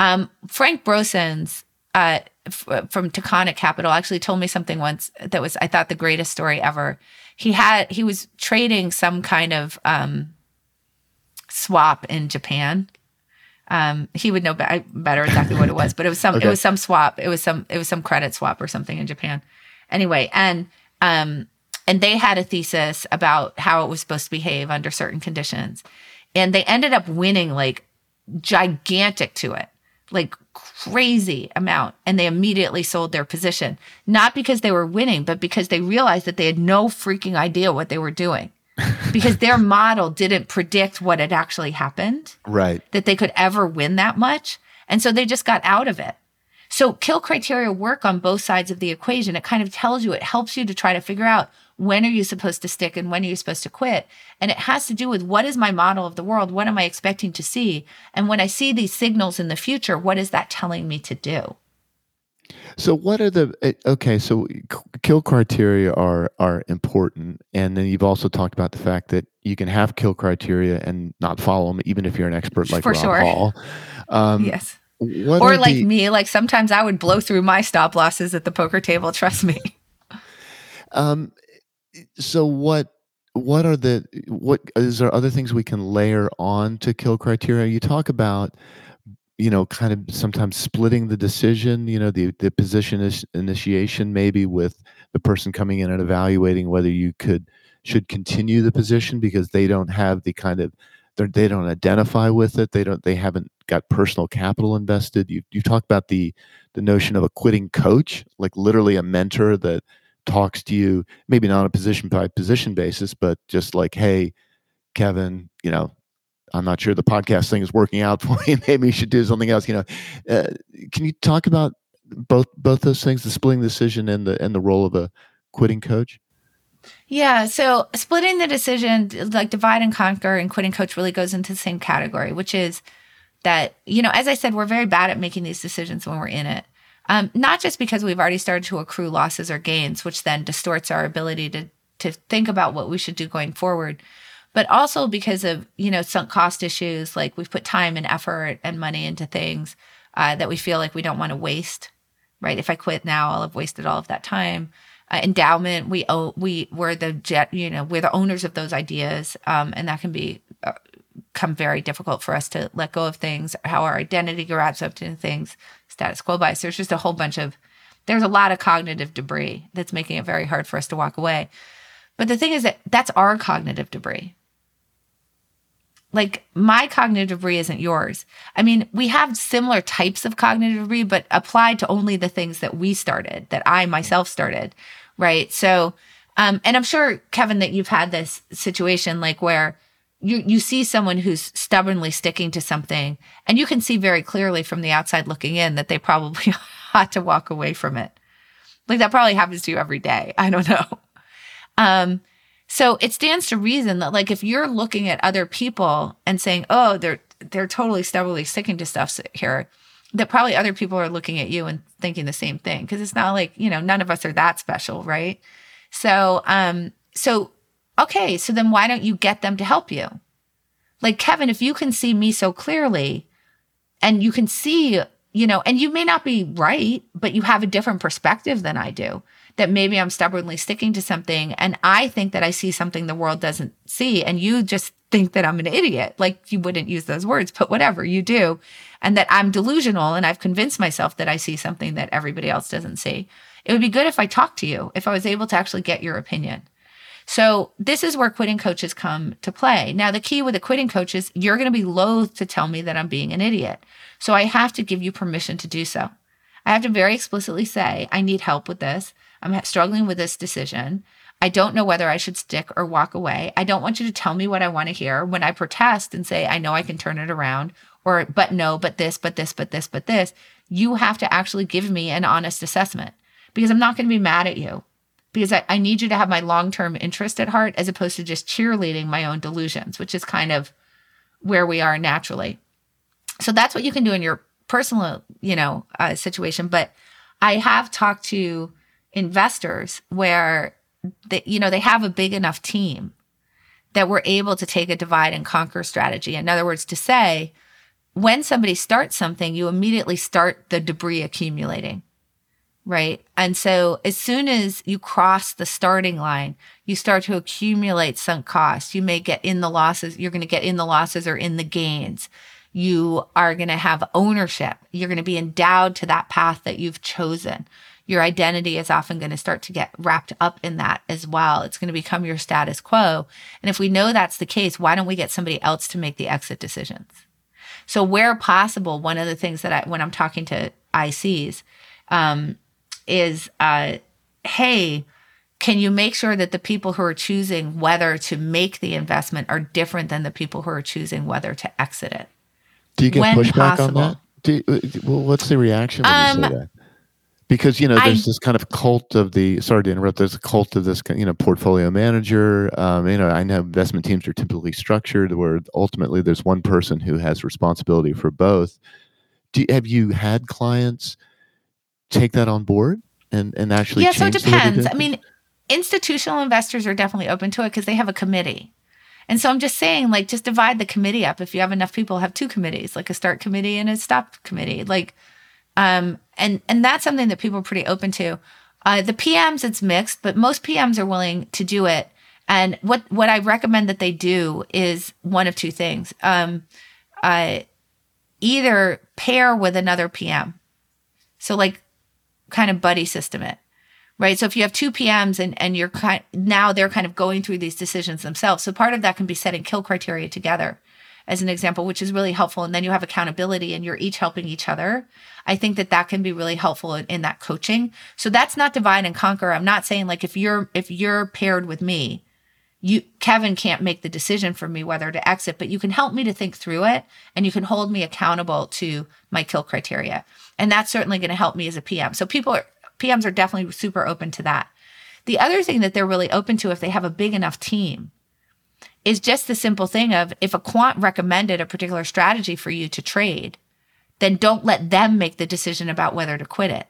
Speaker 1: um, Frank Brosens uh, f- from Taconic Capital actually told me something once that was, I thought, the greatest story ever. He had, he was trading some kind of um, swap in Japan. Um, he would know be- better exactly what it was, but it was some, okay. it was some swap. It was some, it was some credit swap or something in Japan. Anyway, and um, and they had a thesis about how it was supposed to behave under certain conditions, and they ended up winning like gigantic to it like crazy amount and they immediately sold their position. Not because they were winning but because they realized that they had no freaking idea what they were doing. Because their model didn't predict what had actually happened.
Speaker 4: Right.
Speaker 1: That they could ever win that much. And so they just got out of it. So kill criteria work on both sides of the equation. It kind of tells you, it helps you to try to figure out when are you supposed to stick and when are you supposed to quit. And it has to do with what is my model of the world? What am I expecting to see? And when I see these signals in the future, what is that telling me to do?
Speaker 4: So what are the eh, okay? So kill criteria are are important, and then you've also talked about the fact that you can have kill criteria and not follow them, even if you're an expert like
Speaker 1: For
Speaker 4: Rob
Speaker 1: sure.
Speaker 4: Hall. Um,
Speaker 1: yes. Or like
Speaker 4: the-
Speaker 1: me, like sometimes I would blow through my stop losses at the poker table. Trust me.
Speaker 4: Um, so what what are the what is there other things we can layer on to kill criteria? You talk about you know kind of sometimes splitting the decision. You know the the position is initiation maybe with the person coming in and evaluating whether you could should continue the position because they don't have the kind of they don't identify with it. They don't they haven't got personal capital invested. You you talk about the the notion of a quitting coach, like literally a mentor that talks to you, maybe not on a position by position basis, but just like, hey, Kevin, you know, I'm not sure the podcast thing is working out for you. Maybe you should do something else. You know, uh, can you talk about both both those things, the splitting decision and the and the role of a quitting coach?
Speaker 1: Yeah. So splitting the decision, like divide and conquer and quitting coach really goes into the same category, which is that, you know, as I said, we're very bad at making these decisions when we're in it. Um, not just because we've already started to accrue losses or gains, which then distorts our ability to to think about what we should do going forward, but also because of you know sunk cost issues, like we've put time and effort and money into things uh, that we feel like we don't want to waste. Right? If I quit now, I'll have wasted all of that time. Uh, endowment, we owe, we we're the jet, you know, we're the owners of those ideas, um, and that can be uh, come very difficult for us to let go of things. How our identity grabs up to things, status quo bias. There's just a whole bunch of there's a lot of cognitive debris that's making it very hard for us to walk away. But the thing is that that's our cognitive debris. Like my cognitive debris isn't yours. I mean, we have similar types of cognitive debris, but applied to only the things that we started, that I myself started, right? So, um, and I'm sure Kevin that you've had this situation like where you you see someone who's stubbornly sticking to something, and you can see very clearly from the outside looking in that they probably ought to walk away from it. Like that probably happens to you every day. I don't know. Um, so it stands to reason that like if you're looking at other people and saying, "Oh, they're they're totally stubbornly sticking to stuff here," that probably other people are looking at you and thinking the same thing because it's not like you know none of us are that special, right? So, um, so okay, so then why don't you get them to help you? Like Kevin, if you can see me so clearly, and you can see, you know, and you may not be right, but you have a different perspective than I do that maybe I'm stubbornly sticking to something and I think that I see something the world doesn't see and you just think that I'm an idiot. Like you wouldn't use those words, but whatever you do. And that I'm delusional and I've convinced myself that I see something that everybody else doesn't see. It would be good if I talked to you, if I was able to actually get your opinion. So this is where quitting coaches come to play. Now, the key with a quitting coach is you're going to be loath to tell me that I'm being an idiot. So I have to give you permission to do so. I have to very explicitly say, I need help with this. I'm struggling with this decision. I don't know whether I should stick or walk away. I don't want you to tell me what I want to hear. When I protest and say, I know I can turn it around, or but no, but this, but this, but this, but this, you have to actually give me an honest assessment because I'm not going to be mad at you because I, I need you to have my long term interest at heart as opposed to just cheerleading my own delusions, which is kind of where we are naturally. So that's what you can do in your personal, you know, uh, situation. But I have talked to investors where they, you know, they have a big enough team that we're able to take a divide and conquer strategy. In other words, to say, when somebody starts something, you immediately start the debris accumulating right? And so as soon as you cross the starting line, you start to accumulate sunk costs. You may get in the losses, you're going to get in the losses or in the gains. You are going to have ownership. You're going to be endowed to that path that you've chosen. Your identity is often going to start to get wrapped up in that as well. It's going to become your status quo. And if we know that's the case, why don't we get somebody else to make the exit decisions? So, where possible, one of the things that I, when I'm talking to ICs, um, is uh, hey, can you make sure that the people who are choosing whether to make the investment are different than the people who are choosing whether to exit it?
Speaker 4: Do you get
Speaker 1: When
Speaker 4: pushback
Speaker 1: possible.
Speaker 4: on that? Do, uh, well, what's the reaction when you say
Speaker 1: Um,
Speaker 4: that? Because you know,
Speaker 1: I-
Speaker 4: there's this kind of cult of the. Sorry to interrupt. There's a cult of this, you know, portfolio manager. Um, you know, I know investment teams are typically structured where ultimately there's one person who has responsibility for both. Do have you had clients take that on board and and actually?
Speaker 1: yeah, so it
Speaker 4: change the way they
Speaker 1: depends. I mean, institutional investors are definitely open to it because they have a committee. And so I'm just saying, like, just divide the committee up. If you have enough people, have two committees, like a start committee and a stop committee. Like, um, and and that's something that people are pretty open to. Uh, the PMs, it's mixed, but most PMs are willing to do it. And what what I recommend that they do is one of two things. Um, uh, either pair with another PM. So like kind of buddy system it. Right. So if you have two PMs and, and you're kind now they're kind of going through these decisions themselves. So part of that can be setting kill criteria together as an example, which is really helpful. And then you have accountability and you're each helping each other. I think that that can be really helpful in, in that coaching. So that's not divide and conquer. I'm not saying like if you're if you're paired with me, you Kevin can't make the decision for me whether to exit, but you can help me to think through it and you can hold me accountable to my kill criteria. And that's certainly going to help me as a PM. So people are PMs are definitely super open to that. The other thing that they're really open to if they have a big enough team is just the simple thing of if a quant recommended a particular strategy for you to trade, then don't let them make the decision about whether to quit it.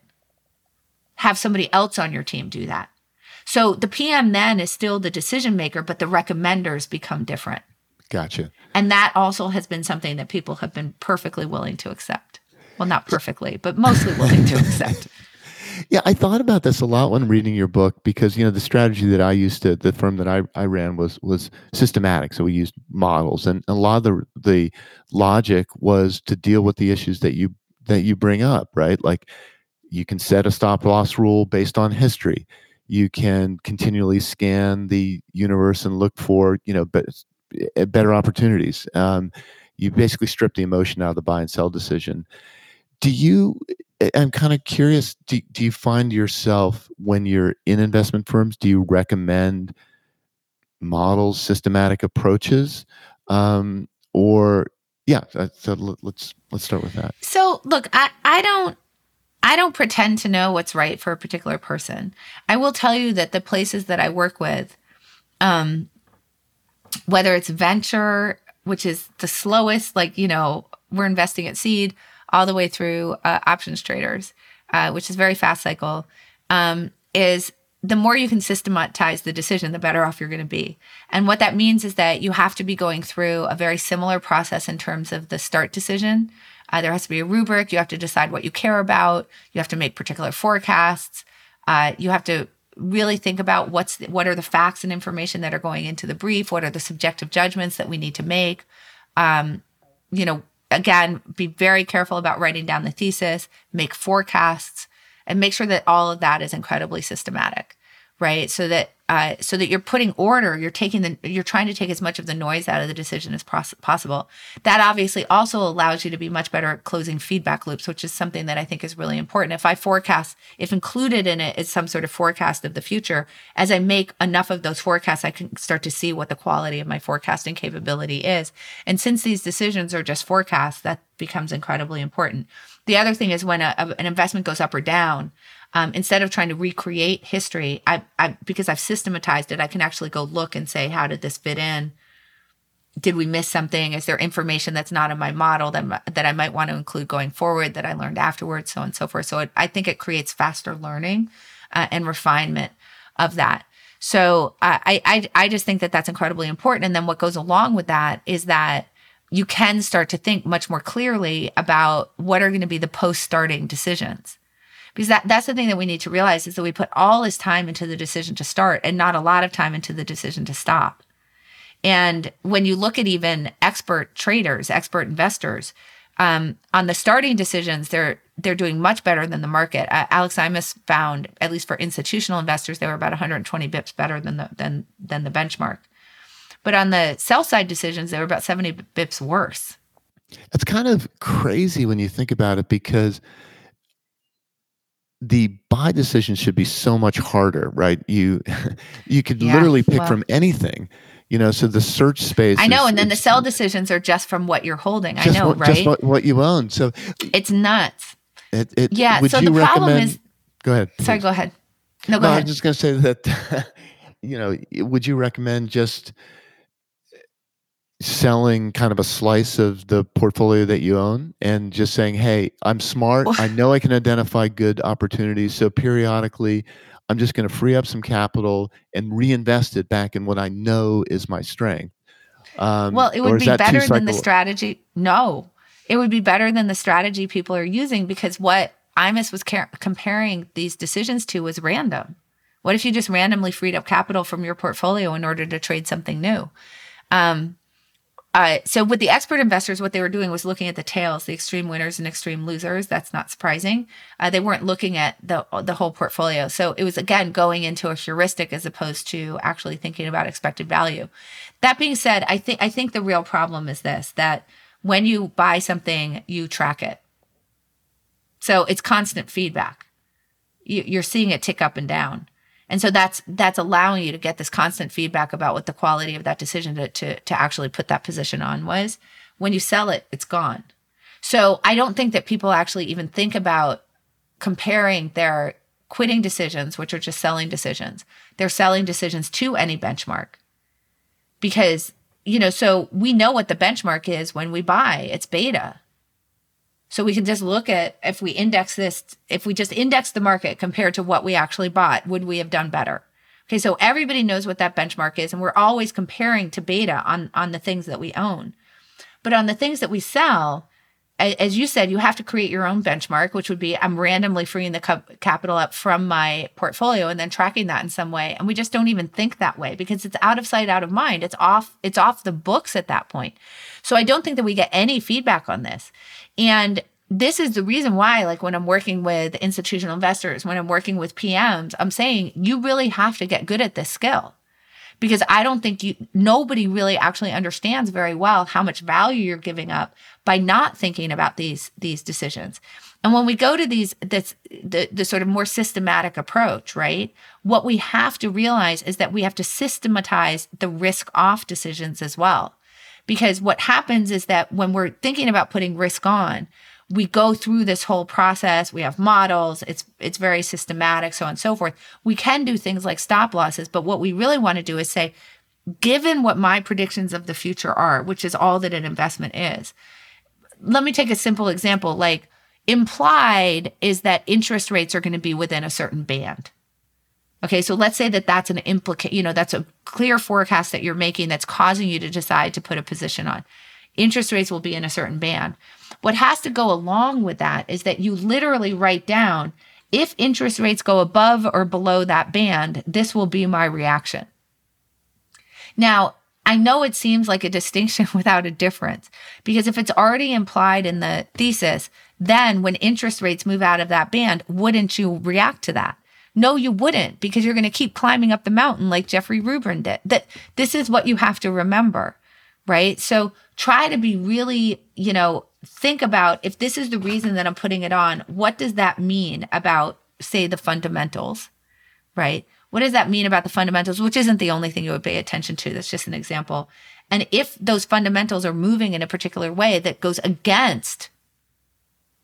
Speaker 1: Have somebody else on your team do that. So the PM then is still the decision maker, but the recommenders become different.
Speaker 4: Gotcha.
Speaker 1: And that also has been something that people have been perfectly willing to accept. Well, not perfectly, but mostly willing to accept.
Speaker 4: Yeah, I thought about this a lot when reading your book because you know the strategy that I used to the firm that I, I ran was was systematic. So we used models, and a lot of the the logic was to deal with the issues that you that you bring up, right? Like you can set a stop loss rule based on history. You can continually scan the universe and look for you know be, eh, better opportunities. Um, you basically strip the emotion out of the buy and sell decision. Do you I'm kind of curious. Do, do you find yourself when you're in investment firms? Do you recommend models, systematic approaches, um, or yeah? So let's let's start with that.
Speaker 1: So look, I, I don't I don't pretend to know what's right for a particular person. I will tell you that the places that I work with, um, whether it's venture, which is the slowest, like you know, we're investing at seed, all the way through uh, options traders, uh, which is very fast cycle, um, is the more you can systematize the decision, the better off you're going to be. And what that means is that you have to be going through a very similar process in terms of the start decision. Uh, there has to be a rubric. You have to decide what you care about. You have to make particular forecasts. Uh, you have to really think about what's the, what are the facts and information that are going into the brief. What are the subjective judgments that we need to make? Um, you know, again, be very careful about writing down the thesis. Make forecasts and make sure that all of that is incredibly systematic right? So that uh, so that you're putting order you're taking the you're trying to take as much of the noise out of the decision as pos- possible. That obviously also allows you to be much better at closing feedback loops which is something that i think is really important. If i forecast if included in it is some sort of forecast of the future as i make enough of those forecasts i can start to see what the quality of my forecasting capability is. And since these decisions are just forecasts that becomes incredibly important. The other thing is when a, a- an investment goes up or down, um, instead of trying to recreate history, I, I because I've systematized it, I can actually go look and say, how did this fit in? Did we miss something? Is there information that's not in my model that that I might want to include going forward that I learned afterwards, so on and so forth. So it, I think it creates faster learning uh, and refinement of that. So I, I I just think that that's incredibly important. And then what goes along with that is that you can start to think much more clearly about what are going to be the post starting decisions because that, that's the thing that we need to realize is that we put all this time into the decision to start and not a lot of time into the decision to stop. And when you look at even expert traders expert investors um, on the starting decisions they're they're doing much better than the market. Uh, Alex Imas found at least for institutional investors they were about 120 bips better than the than than the benchmark. But on the sell side decisions, they were about 70 bips worse.
Speaker 4: It's kind of crazy when you think about it because the buy decision should be so much harder, right? You you could
Speaker 1: Yeah,
Speaker 4: literally pick
Speaker 1: well-
Speaker 4: from anything. You know, so the search space.
Speaker 1: I know,
Speaker 4: is-
Speaker 1: and then the sell decisions are just from what you're holding. I know,
Speaker 4: what,
Speaker 1: right?
Speaker 4: Just what, what you own. So
Speaker 1: it's nuts.
Speaker 4: it, it
Speaker 1: Yeah. So the problem is,
Speaker 4: Go ahead.
Speaker 1: sorry,
Speaker 4: please.
Speaker 1: go ahead. No, go
Speaker 4: no, I
Speaker 1: ahead.
Speaker 4: was just going to say that, you know, would you recommend just selling kind of a slice of the portfolio that you own and just saying, hey, I'm smart. I know I can identify good opportunities. So periodically, I'm just going to free up some capital and reinvest it back in what I know is my strength. Um,
Speaker 1: Well, it would be better than the strategy. No, it would be better than the strategy people are using because what Imas was car- comparing these decisions to was random. What if you just randomly freed up capital from your portfolio in order to trade something new? Um, uh, so with the expert investors, what they were doing was looking at the tails, the extreme winners and extreme losers. That's not surprising. Uh, they weren't looking at the the whole portfolio. So it was again going into a heuristic as opposed to actually thinking about expected value. That being said, I think I think the real problem is this: that when you buy something, you track it. So it's constant feedback. You, you're seeing it tick up and down. And so that's that's allowing you to get this constant feedback about what the quality of that decision to, to, to actually put that position on was. When you sell it, it's gone. So I don't think that people actually even think about comparing their quitting decisions, which are just selling decisions, they're selling decisions to any benchmark. Because, you know, so we know what the benchmark is when we buy, it's beta. So we can just look at if we index this, if we just index the market compared to what we actually bought, would we have done better? Okay, so everybody knows what that benchmark is, and we're always comparing to beta on on the things that we own. But on the things that we sell, as you said, you have to create your own benchmark, which would be I'm randomly freeing the capital up from my portfolio and then tracking that in some way. And we just don't even think that way because it's out of sight, out of mind. It's off. It's off the books at that point. So I don't think that we get any feedback on this. And this is the reason why, like when I'm working with institutional investors, when I'm working with PMs, I'm saying you really have to get good at this skill because I don't think you nobody really actually understands very well how much value you're giving up by not thinking about these these decisions. And when we go to these this the, the sort of more systematic approach, right? What we have to realize is that we have to systematize the risk off decisions as well. Because what happens is that when we're thinking about putting risk on, we go through this whole process. We have models. It's it's very systematic so on and so forth. We can do things like stop losses but what we really want to do is say given what my predictions of the future are which is all that an investment is let me take a simple example. Like implied is that interest rates are going to be within a certain band okay so let's say that that's an implicate you know that's a clear forecast that you're making that's causing you to decide to put a position on interest rates will be in a certain band what has to go along with that is that you literally write down if interest rates go above or below that band, this will be my reaction. Now, I know it seems like a distinction without a difference because if it's already implied in the thesis, then when interest rates move out of that band, wouldn't you react to that? No, you wouldn't because you're going to keep climbing up the mountain like Jeffrey Rubin did. That this is what you have to remember, right? So try to be really, you know, think about if this is the reason that I'm putting it on, what does that mean about, say, the fundamentals, right? What does that mean about the fundamentals, which isn't the only thing you would pay attention to? That's just an example. And if those fundamentals are moving in a particular way that goes against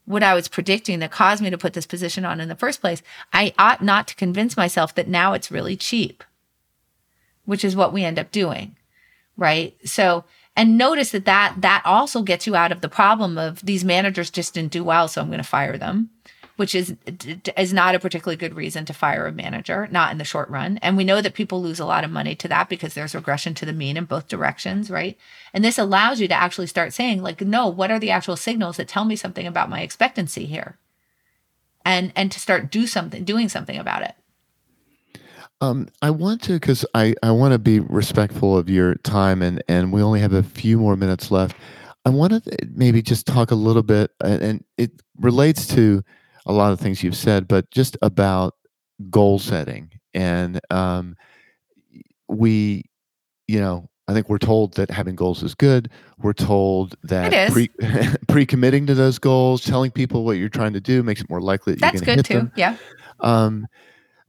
Speaker 1: what I was predicting that caused me to put this position on in the first place, I ought not to convince myself that now it's really cheap, which is what we end up doing, right? So, and notice that that that also gets you out of the problem of these managers just didn't do well, so I'm going to fire them, which is is not a particularly good reason to fire a manager, not in the short run. And we know that people lose a lot of money to that because there's regression to the mean in both directions, right? And this allows you to actually start saying like, no, what are the actual signals that tell me something about my expectancy here? And and to start do something doing something about it.
Speaker 4: Um, I want to because I, I want to be respectful of your time and and we only have a few more minutes left. I want to maybe just talk a little bit and, and it relates to a lot of things you've said, but just about goal setting and um, we, you know, I think we're told that having goals is good. We're told that pre pre committing to those goals, telling people what you're trying to do makes it more likely that
Speaker 1: That's
Speaker 4: you're going to hit
Speaker 1: too.
Speaker 4: them.
Speaker 1: Yeah.
Speaker 4: Um,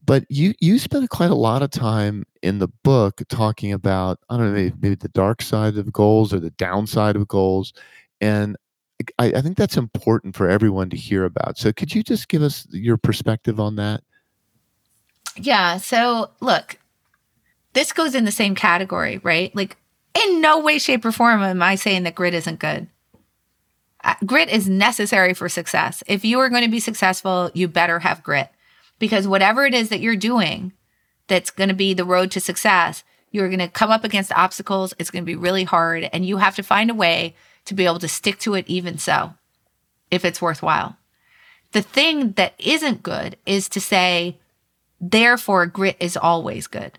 Speaker 4: but you you spend quite a lot of time in the book talking about I don't know maybe, maybe the dark side of goals or the downside of goals, and I, I think that's important for everyone to hear about. So could you just give us your perspective on that?
Speaker 1: Yeah. So look, this goes in the same category, right? Like, in no way, shape, or form am I saying that grit isn't good. Uh, grit is necessary for success. If you are going to be successful, you better have grit because whatever it is that you're doing that's going to be the road to success, you're going to come up against obstacles. It's going to be really hard, and you have to find a way to be able to stick to it, even so, if it's worthwhile. The thing that isn't good is to say, therefore, grit is always good.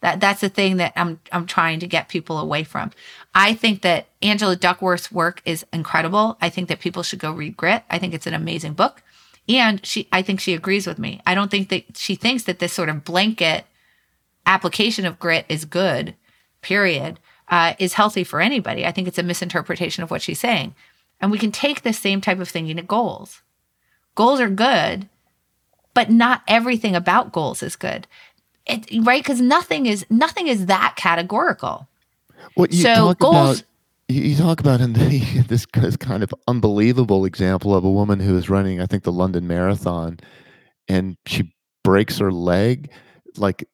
Speaker 1: That that's the thing that I'm I'm trying to get people away from. I think that Angela Duckworth's work is incredible. I think that people should go read Grit. I think it's an amazing book. And she I think she agrees with me. I don't think that she thinks that this sort of blanket application of grit is good, period, uh, is healthy for anybody. I think it's a misinterpretation of what she's saying. And we can take the same type of thinking to goals. Goals are good, but not everything about goals is good it, right? Because nothing is nothing is that categorical.
Speaker 4: What you so talk goals. About, you talk about in the, this kind of unbelievable example of a woman who is running, I think, the London Marathon, and she breaks her leg, like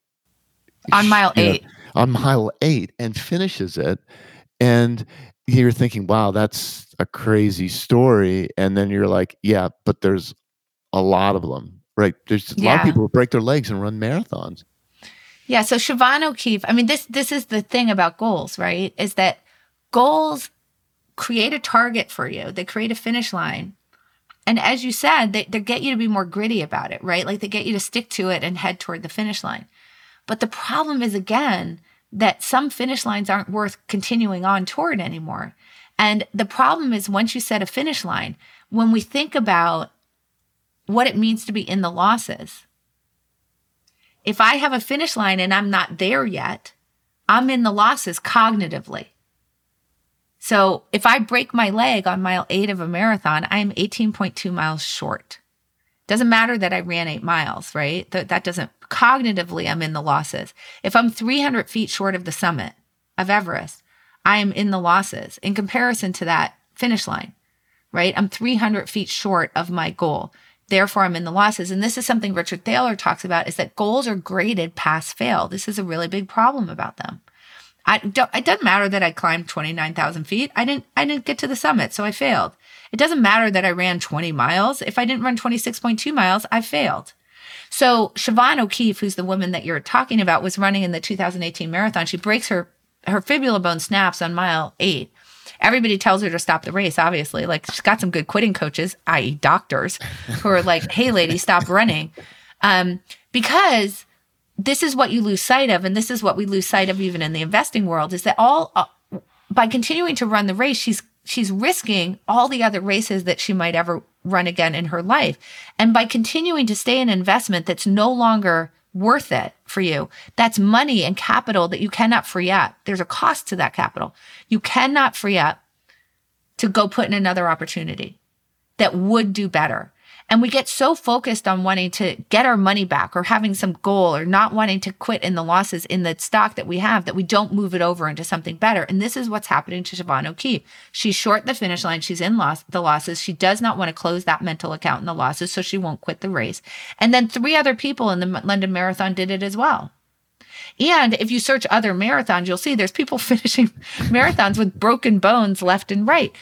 Speaker 1: on mile eight. Know,
Speaker 4: on mile eight, and finishes it, and you're thinking, "Wow, that's a crazy story," and then you're like, "Yeah, but there's a lot of them." Right. There's a yeah. lot of people who break their legs and run marathons.
Speaker 1: Yeah. So Siobhan O'Keefe, I mean, this this is the thing about goals, right? Is that goals create a target for you. They create a finish line. And as you said, they, they get you to be more gritty about it, right? Like they get you to stick to it and head toward the finish line. But the problem is again that some finish lines aren't worth continuing on toward anymore. And the problem is once you set a finish line, when we think about what it means to be in the losses, if I have a finish line and I'm not there yet, I'm in the losses cognitively. So if I break my leg on mile eight of a marathon, I'm 18.2 miles short. Doesn't matter that I ran eight miles, right? That, that doesn't, cognitively, I'm in the losses. If I'm 300 feet short of the summit of Everest, I am in the losses in comparison to that finish line, right? I'm 300 feet short of my goal. Therefore, I'm in the losses. And this is something Richard Thaler talks about is that goals are graded pass fail. This is a really big problem about them. I don't, it doesn't matter that I climbed 29,000 feet. I didn't, I didn't get to the summit, so I failed. It doesn't matter that I ran 20 miles. If I didn't run 26.2 miles, I failed. So Siobhan O'Keefe, who's the woman that you're talking about, was running in the 2018 marathon. She breaks her, her fibula bone snaps on mile eight everybody tells her to stop the race, obviously. Like she's got some good quitting coaches, i.e., doctors, who are like, hey, lady, stop running. Um, because this is what you lose sight of. And this is what we lose sight of even in the investing world is that all, uh, by continuing to run the race, she's she's risking all the other races that she might ever run again in her life. And by continuing to stay in investment that's no longer worth it for you. That's money and capital that you cannot free up. There's a cost to that capital. You cannot free up to go put in another opportunity that would do better. And we get so focused on wanting to get our money back or having some goal or not wanting to quit in the losses in the stock that we have that we don't move it over into something better. And this is what's happening to Siobhan O'Keefe. She's short the finish line. She's in loss, the losses. She does not want to close that mental account in the losses, so she won't quit the race. And then three other people in the London Marathon did it as well. And if you search other marathons, you'll see there's people finishing marathons with broken bones left and right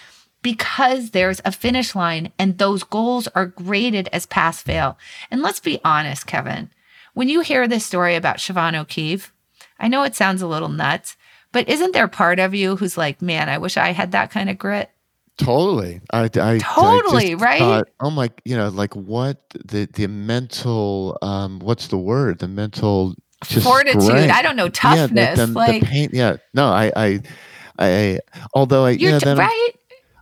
Speaker 1: because there's a finish line and those goals are graded as pass fail. And let's be honest, Kevin, when you hear this story about Siobhan O'Keefe, I know it sounds a little nuts, but isn't there part of you who's like, man, I wish I had that kind of grit?
Speaker 4: Totally. I, I
Speaker 1: totally
Speaker 4: I
Speaker 1: right. Thought,
Speaker 4: oh my, you know, like what the the mental, um, what's the word? The mental
Speaker 1: fortitude. Strength. I don't know toughness. Yeah, the, the, like
Speaker 4: the pain. Yeah. No, I, I, I. Although I, you know, then
Speaker 1: right.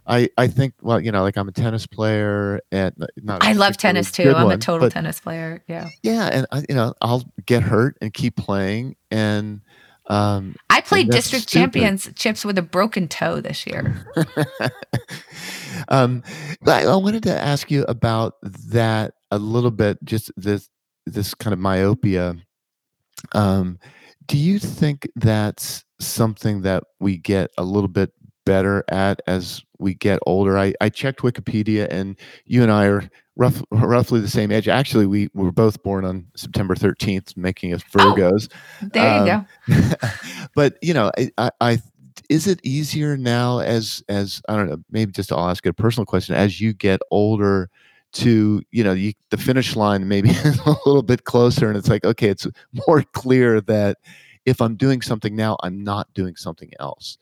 Speaker 4: I, I think well you know like I'm a tennis player and not
Speaker 1: I love tennis too I'm one, a total tennis player yeah
Speaker 4: yeah and I, you know I'll get hurt and keep playing and um,
Speaker 1: I played district stupid. championships with a broken toe this year.
Speaker 4: um, I, I wanted to ask you about that a little bit. Just this this kind of myopia. Um, do you think that's something that we get a little bit better at as we get older? I, I checked Wikipedia, and you and I are rough, roughly the same age. Actually, we were both born on September 13th, making us oh, Virgos.
Speaker 1: Oh, there you um,
Speaker 4: go. but you know, I, I, I is it easier now as as I don't know, maybe just I'll ask a personal question as you get older to you know you, the finish line maybe is a little bit closer and it's like okay it's more clear that if i'm doing something now i'm not doing something else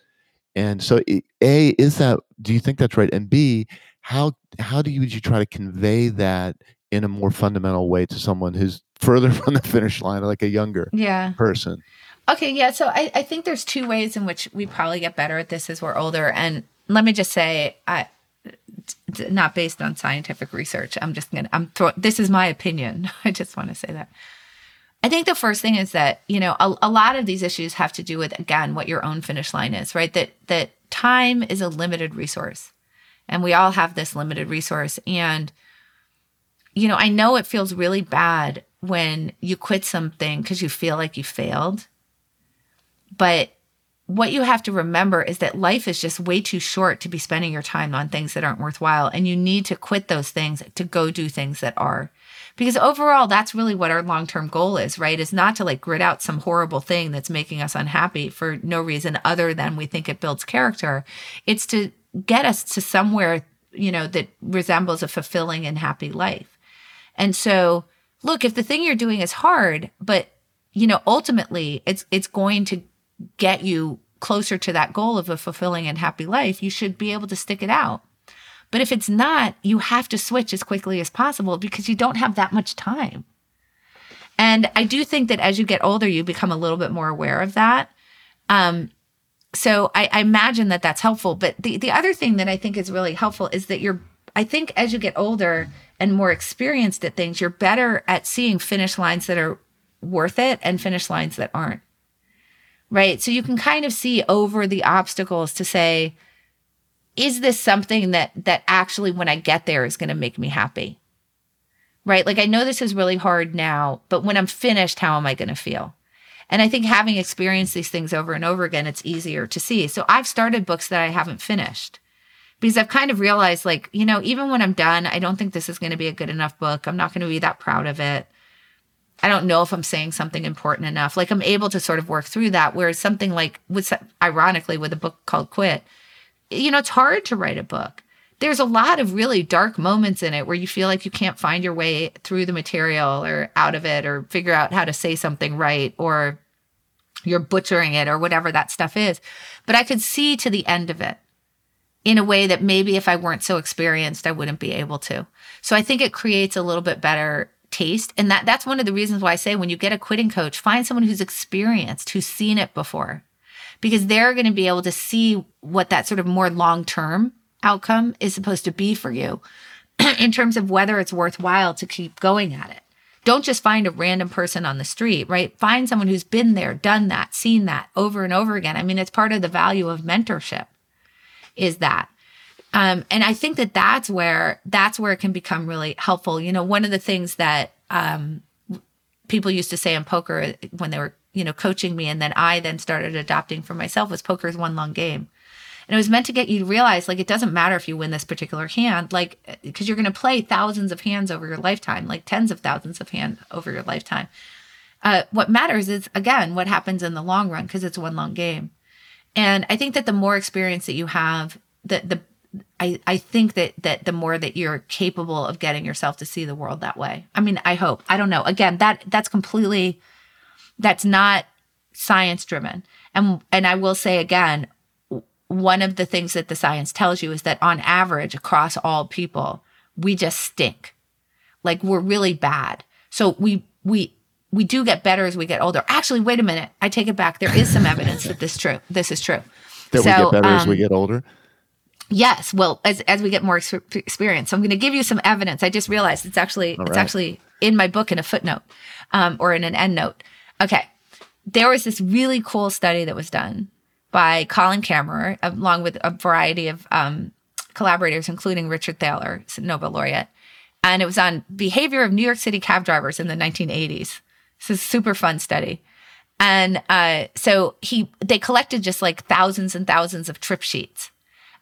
Speaker 4: and so a is that do you think that's right and b how how do you would you try to convey that in a more fundamental way to someone who's further from the finish line like a younger
Speaker 1: yeah.
Speaker 4: person
Speaker 1: okay yeah so I, I think there's two ways in which we probably get better at this as we're older and let me just say i not based on scientific research. I'm just gonna. I'm throwing. This is my opinion. I just want to say that. I think the first thing is that you know a, a lot of these issues have to do with again what your own finish line is, right? That that time is a limited resource, and we all have this limited resource. And you know, I know it feels really bad when you quit something because you feel like you failed, but what you have to remember is that life is just way too short to be spending your time on things that aren't worthwhile. And you need to quit those things to go do things that are. Because overall, that's really what our long term goal is, right? Is not to like grit out some horrible thing that's making us unhappy for no reason other than we think it builds character. It's to get us to somewhere, you know, that resembles a fulfilling and happy life. And so, look, if the thing you're doing is hard, but you know, ultimately it's it's going to get you closer to that goal of a fulfilling and happy life, you should be able to stick it out. But if it's not, you have to switch as quickly as possible because you don't have that much time. And I do think that as you get older, you become a little bit more aware of that. Um, so I, I imagine that that's helpful. But the, the other thing that I think is really helpful is that you're, I think as you get older and more experienced at things, you're better at seeing finish lines that are worth it and finish lines that aren't right? So you can kind of see over the obstacles to say, is this something that that actually when I get there is going to make me happy? Right? Like I know this is really hard now, but when I'm finished, how am I going to feel? And I think having experienced these things over and over again, it's easier to see. So I've started books that I haven't finished because I've kind of realized, like, you know, even when I'm done, I don't think this is going to be a good enough book. I'm not going to be that proud of it. I don't know if I'm saying something important enough. Like I'm able to sort of work through that. Whereas something like with ironically with a book called Quit, you know, it's hard to write a book. There's a lot of really dark moments in it where you feel like you can't find your way through the material or out of it or figure out how to say something right or you're butchering it or whatever that stuff is. But I could see to the end of it in a way that maybe if I weren't so experienced, I wouldn't be able to. So I think it creates a little bit better taste. And that that's one of the reasons why I say when you get a quitting coach, find someone who's experienced, who's seen it before. Because they're going to be able to see what that sort of more long-term outcome is supposed to be for you in terms of whether it's worthwhile to keep going at it. Don't just find a random person on the street, right? Find someone who's been there, done that, seen that over and over again. I mean, it's part of the value of mentorship is that um, and I think that that's where that's where it can become really helpful. You know, one of the things that um, people used to say in poker when they were you know coaching me, and then I then started adopting for myself was poker's one long game. And it was meant to get you to realize like it doesn't matter if you win this particular hand, like because you're going to play thousands of hands over your lifetime, like tens of thousands of hands over your lifetime. Uh, what matters is again what happens in the long run because it's one long game. And I think that the more experience that you have, the the I, I think that that the more that you're capable of getting yourself to see the world that way. I mean, I hope. I don't know. Again, that that's completely that's not science driven. And and I will say again, one of the things that the science tells you is that on average across all people, we just stink. Like we're really bad. So we we we do get better as we get older. Actually, wait a minute. I take it back. There is some evidence that this true. This is true.
Speaker 4: That so, we get better um, as we um, get older.
Speaker 1: Yes, well, as as we get more ex- experience, so I'm going to give you some evidence. I just realized it's actually it's actually in my book in a footnote um, or in an endnote. Okay, there was this really cool study that was done by Colin Camerer, along with a variety of um, collaborators, including Richard Thaler, Nobel laureate, and it was on behavior of New York City cab drivers in the 1980s. This is a super fun study. And uh, so he they collected just like thousands and thousands of trip sheets.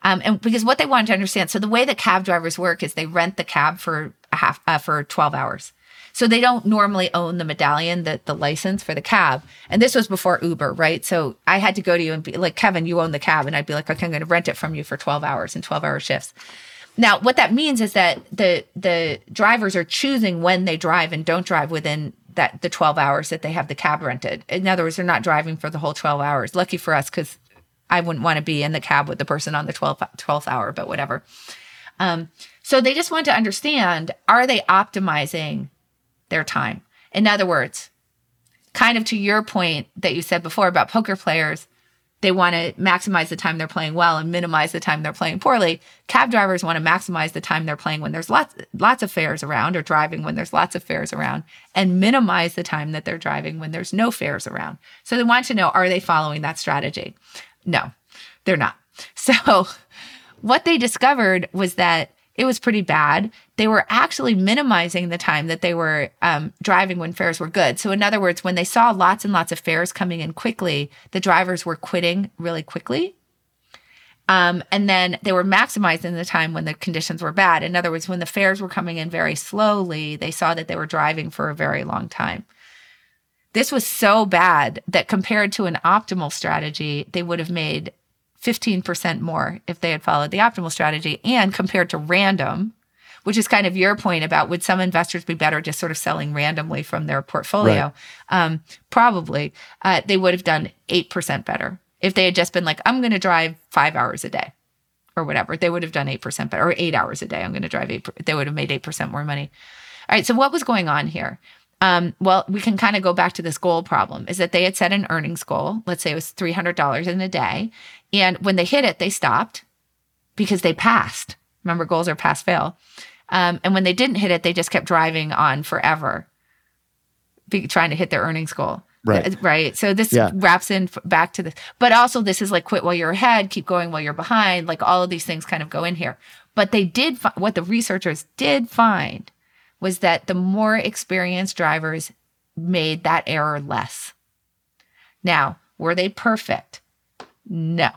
Speaker 1: Um, and because what they wanted to understand, so the way that cab drivers work is they rent the cab for a half uh, for 12 hours. So they don't normally own the medallion, the, the license for the cab. And this was before Uber, right? So I had to go to you and be like, Kevin, you own the cab. And I'd be like, okay, I'm going to rent it from you for 12 hours and 12 hour shifts. Now, what that means is that the the drivers are choosing when they drive and don't drive within that the 12 hours that they have the cab rented. In other words, they're not driving for the whole 12 hours. Lucky for us, because I wouldn't want to be in the cab with the person on the 12th, 12th hour, but whatever. Um, so they just want to understand are they optimizing their time? In other words, kind of to your point that you said before about poker players, they want to maximize the time they're playing well and minimize the time they're playing poorly. Cab drivers want to maximize the time they're playing when there's lots lots of fares around or driving when there's lots of fares around and minimize the time that they're driving when there's no fares around. So they want to know are they following that strategy? No. They're not. So what they discovered was that it was pretty bad. They were actually minimizing the time that they were um, driving when fares were good. So, in other words, when they saw lots and lots of fares coming in quickly, the drivers were quitting really quickly. Um, and then they were maximizing the time when the conditions were bad. In other words, when the fares were coming in very slowly, they saw that they were driving for a very long time. This was so bad that compared to an optimal strategy, they would have made 15% more if they had followed the optimal strategy. And compared to random, which is kind of your point about would some investors be better just sort of selling randomly from their portfolio? Right. Um, probably. Uh, they would have done 8% better if they had just been like, I'm going to drive five hours a day or whatever. They would have done 8% better or eight hours a day. I'm going to drive eight. They would have made 8% more money. All right. So what was going on here? Um, well, we can kind of go back to this goal problem is that they had set an earnings goal. Let's say it was $300 in a day. And when they hit it, they stopped because they passed. Remember, goals are pass fail. Um, and when they didn't hit it, they just kept driving on forever, be, trying to hit their earnings goal.
Speaker 3: Right.
Speaker 1: Right. So this yeah. wraps in f- back to this. But also, this is like quit while you're ahead, keep going while you're behind. Like all of these things kind of go in here. But they did, fi- what the researchers did find was that the more experienced drivers made that error less. Now, were they perfect? No.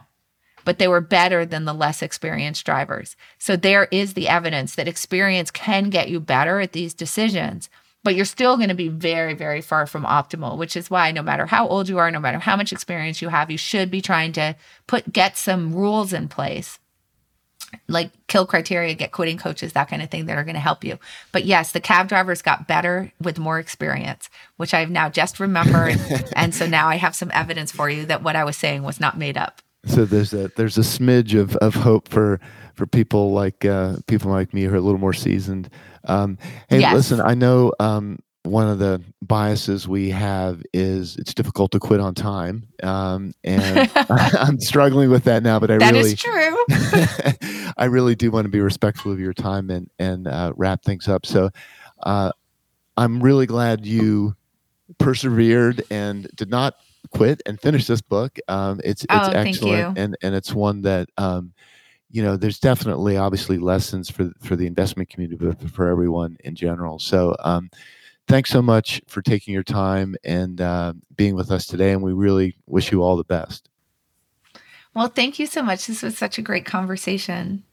Speaker 1: But they were better than the less experienced drivers. So there is the evidence that experience can get you better at these decisions, but you're still going to be very, very far from optimal, which is why no matter how old you are, no matter how much experience you have, you should be trying to put get some rules in place like kill criteria, get quitting coaches, that kind of thing that are going to help you. But yes, the cab drivers got better with more experience, which I've now just remembered. and so now I have some evidence for you that what I was saying was not made up.
Speaker 4: So there's a there's a smidge of, of hope for for people like uh, people like me who are a little more seasoned. Um, hey, yes. listen, I know um, one of the biases we have is it's difficult to quit on time, um, and I'm struggling with that now. But I
Speaker 1: that
Speaker 4: really
Speaker 1: is true.
Speaker 4: I really do want to be respectful of your time and and uh, wrap things up. So uh, I'm really glad you persevered and did not quit and finish this book. Um, it's it's
Speaker 1: oh,
Speaker 4: excellent and and it's one that. Um, you know, there's definitely obviously lessons for for the investment community, but for everyone in general. So, um, thanks so much for taking your time and uh, being with us today. And we really wish you all the best.
Speaker 1: Well, thank you so much. This was such a great conversation.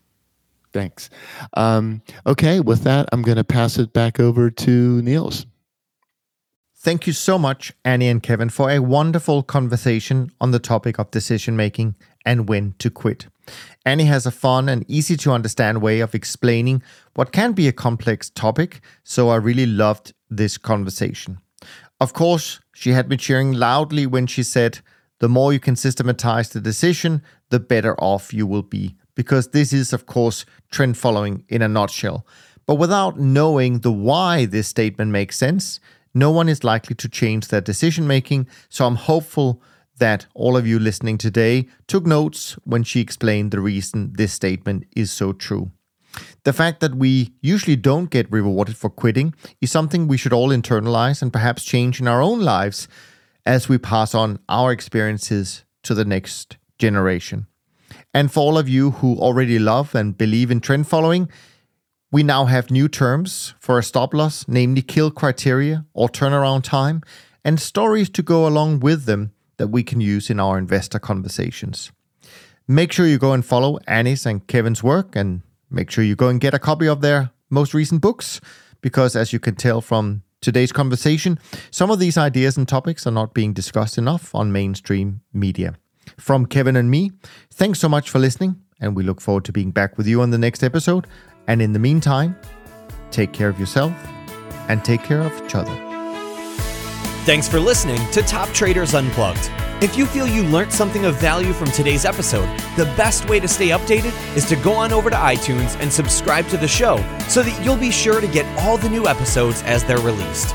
Speaker 4: Thanks. Um, okay, with that, I'm going to pass it back over to Niels.
Speaker 3: Thank you so much, Annie and Kevin, for a wonderful conversation on the topic of decision making and when to quit. Annie has a fun and easy to understand way of explaining what can be a complex topic, so I really loved this conversation. Of course, she had me cheering loudly when she said, The more you can systematize the decision, the better off you will be, because this is, of course, trend following in a nutshell. But without knowing the why this statement makes sense, no one is likely to change their decision making. So I'm hopeful that all of you listening today took notes when she explained the reason this statement is so true. The fact that we usually don't get rewarded for quitting is something we should all internalize and perhaps change in our own lives as we pass on our experiences to the next generation. And for all of you who already love and believe in trend following, We now have new terms for a stop loss, namely kill criteria or turnaround time, and stories to go along with them that we can use in our investor conversations. Make sure you go and follow Annie's and Kevin's work, and make sure you go and get a copy of their most recent books, because as you can tell from today's conversation, some of these ideas and topics are not being discussed enough on mainstream media. From Kevin and me, thanks so much for listening, and we look forward to being back with you on the next episode. And in the meantime, take care of yourself and take care of each other.
Speaker 2: Thanks for listening to Top Traders Unplugged. If you feel you learned something of value from today's episode, the best way to stay updated is to go on over to iTunes and subscribe to the show so that you'll be sure to get all the new episodes as they're released.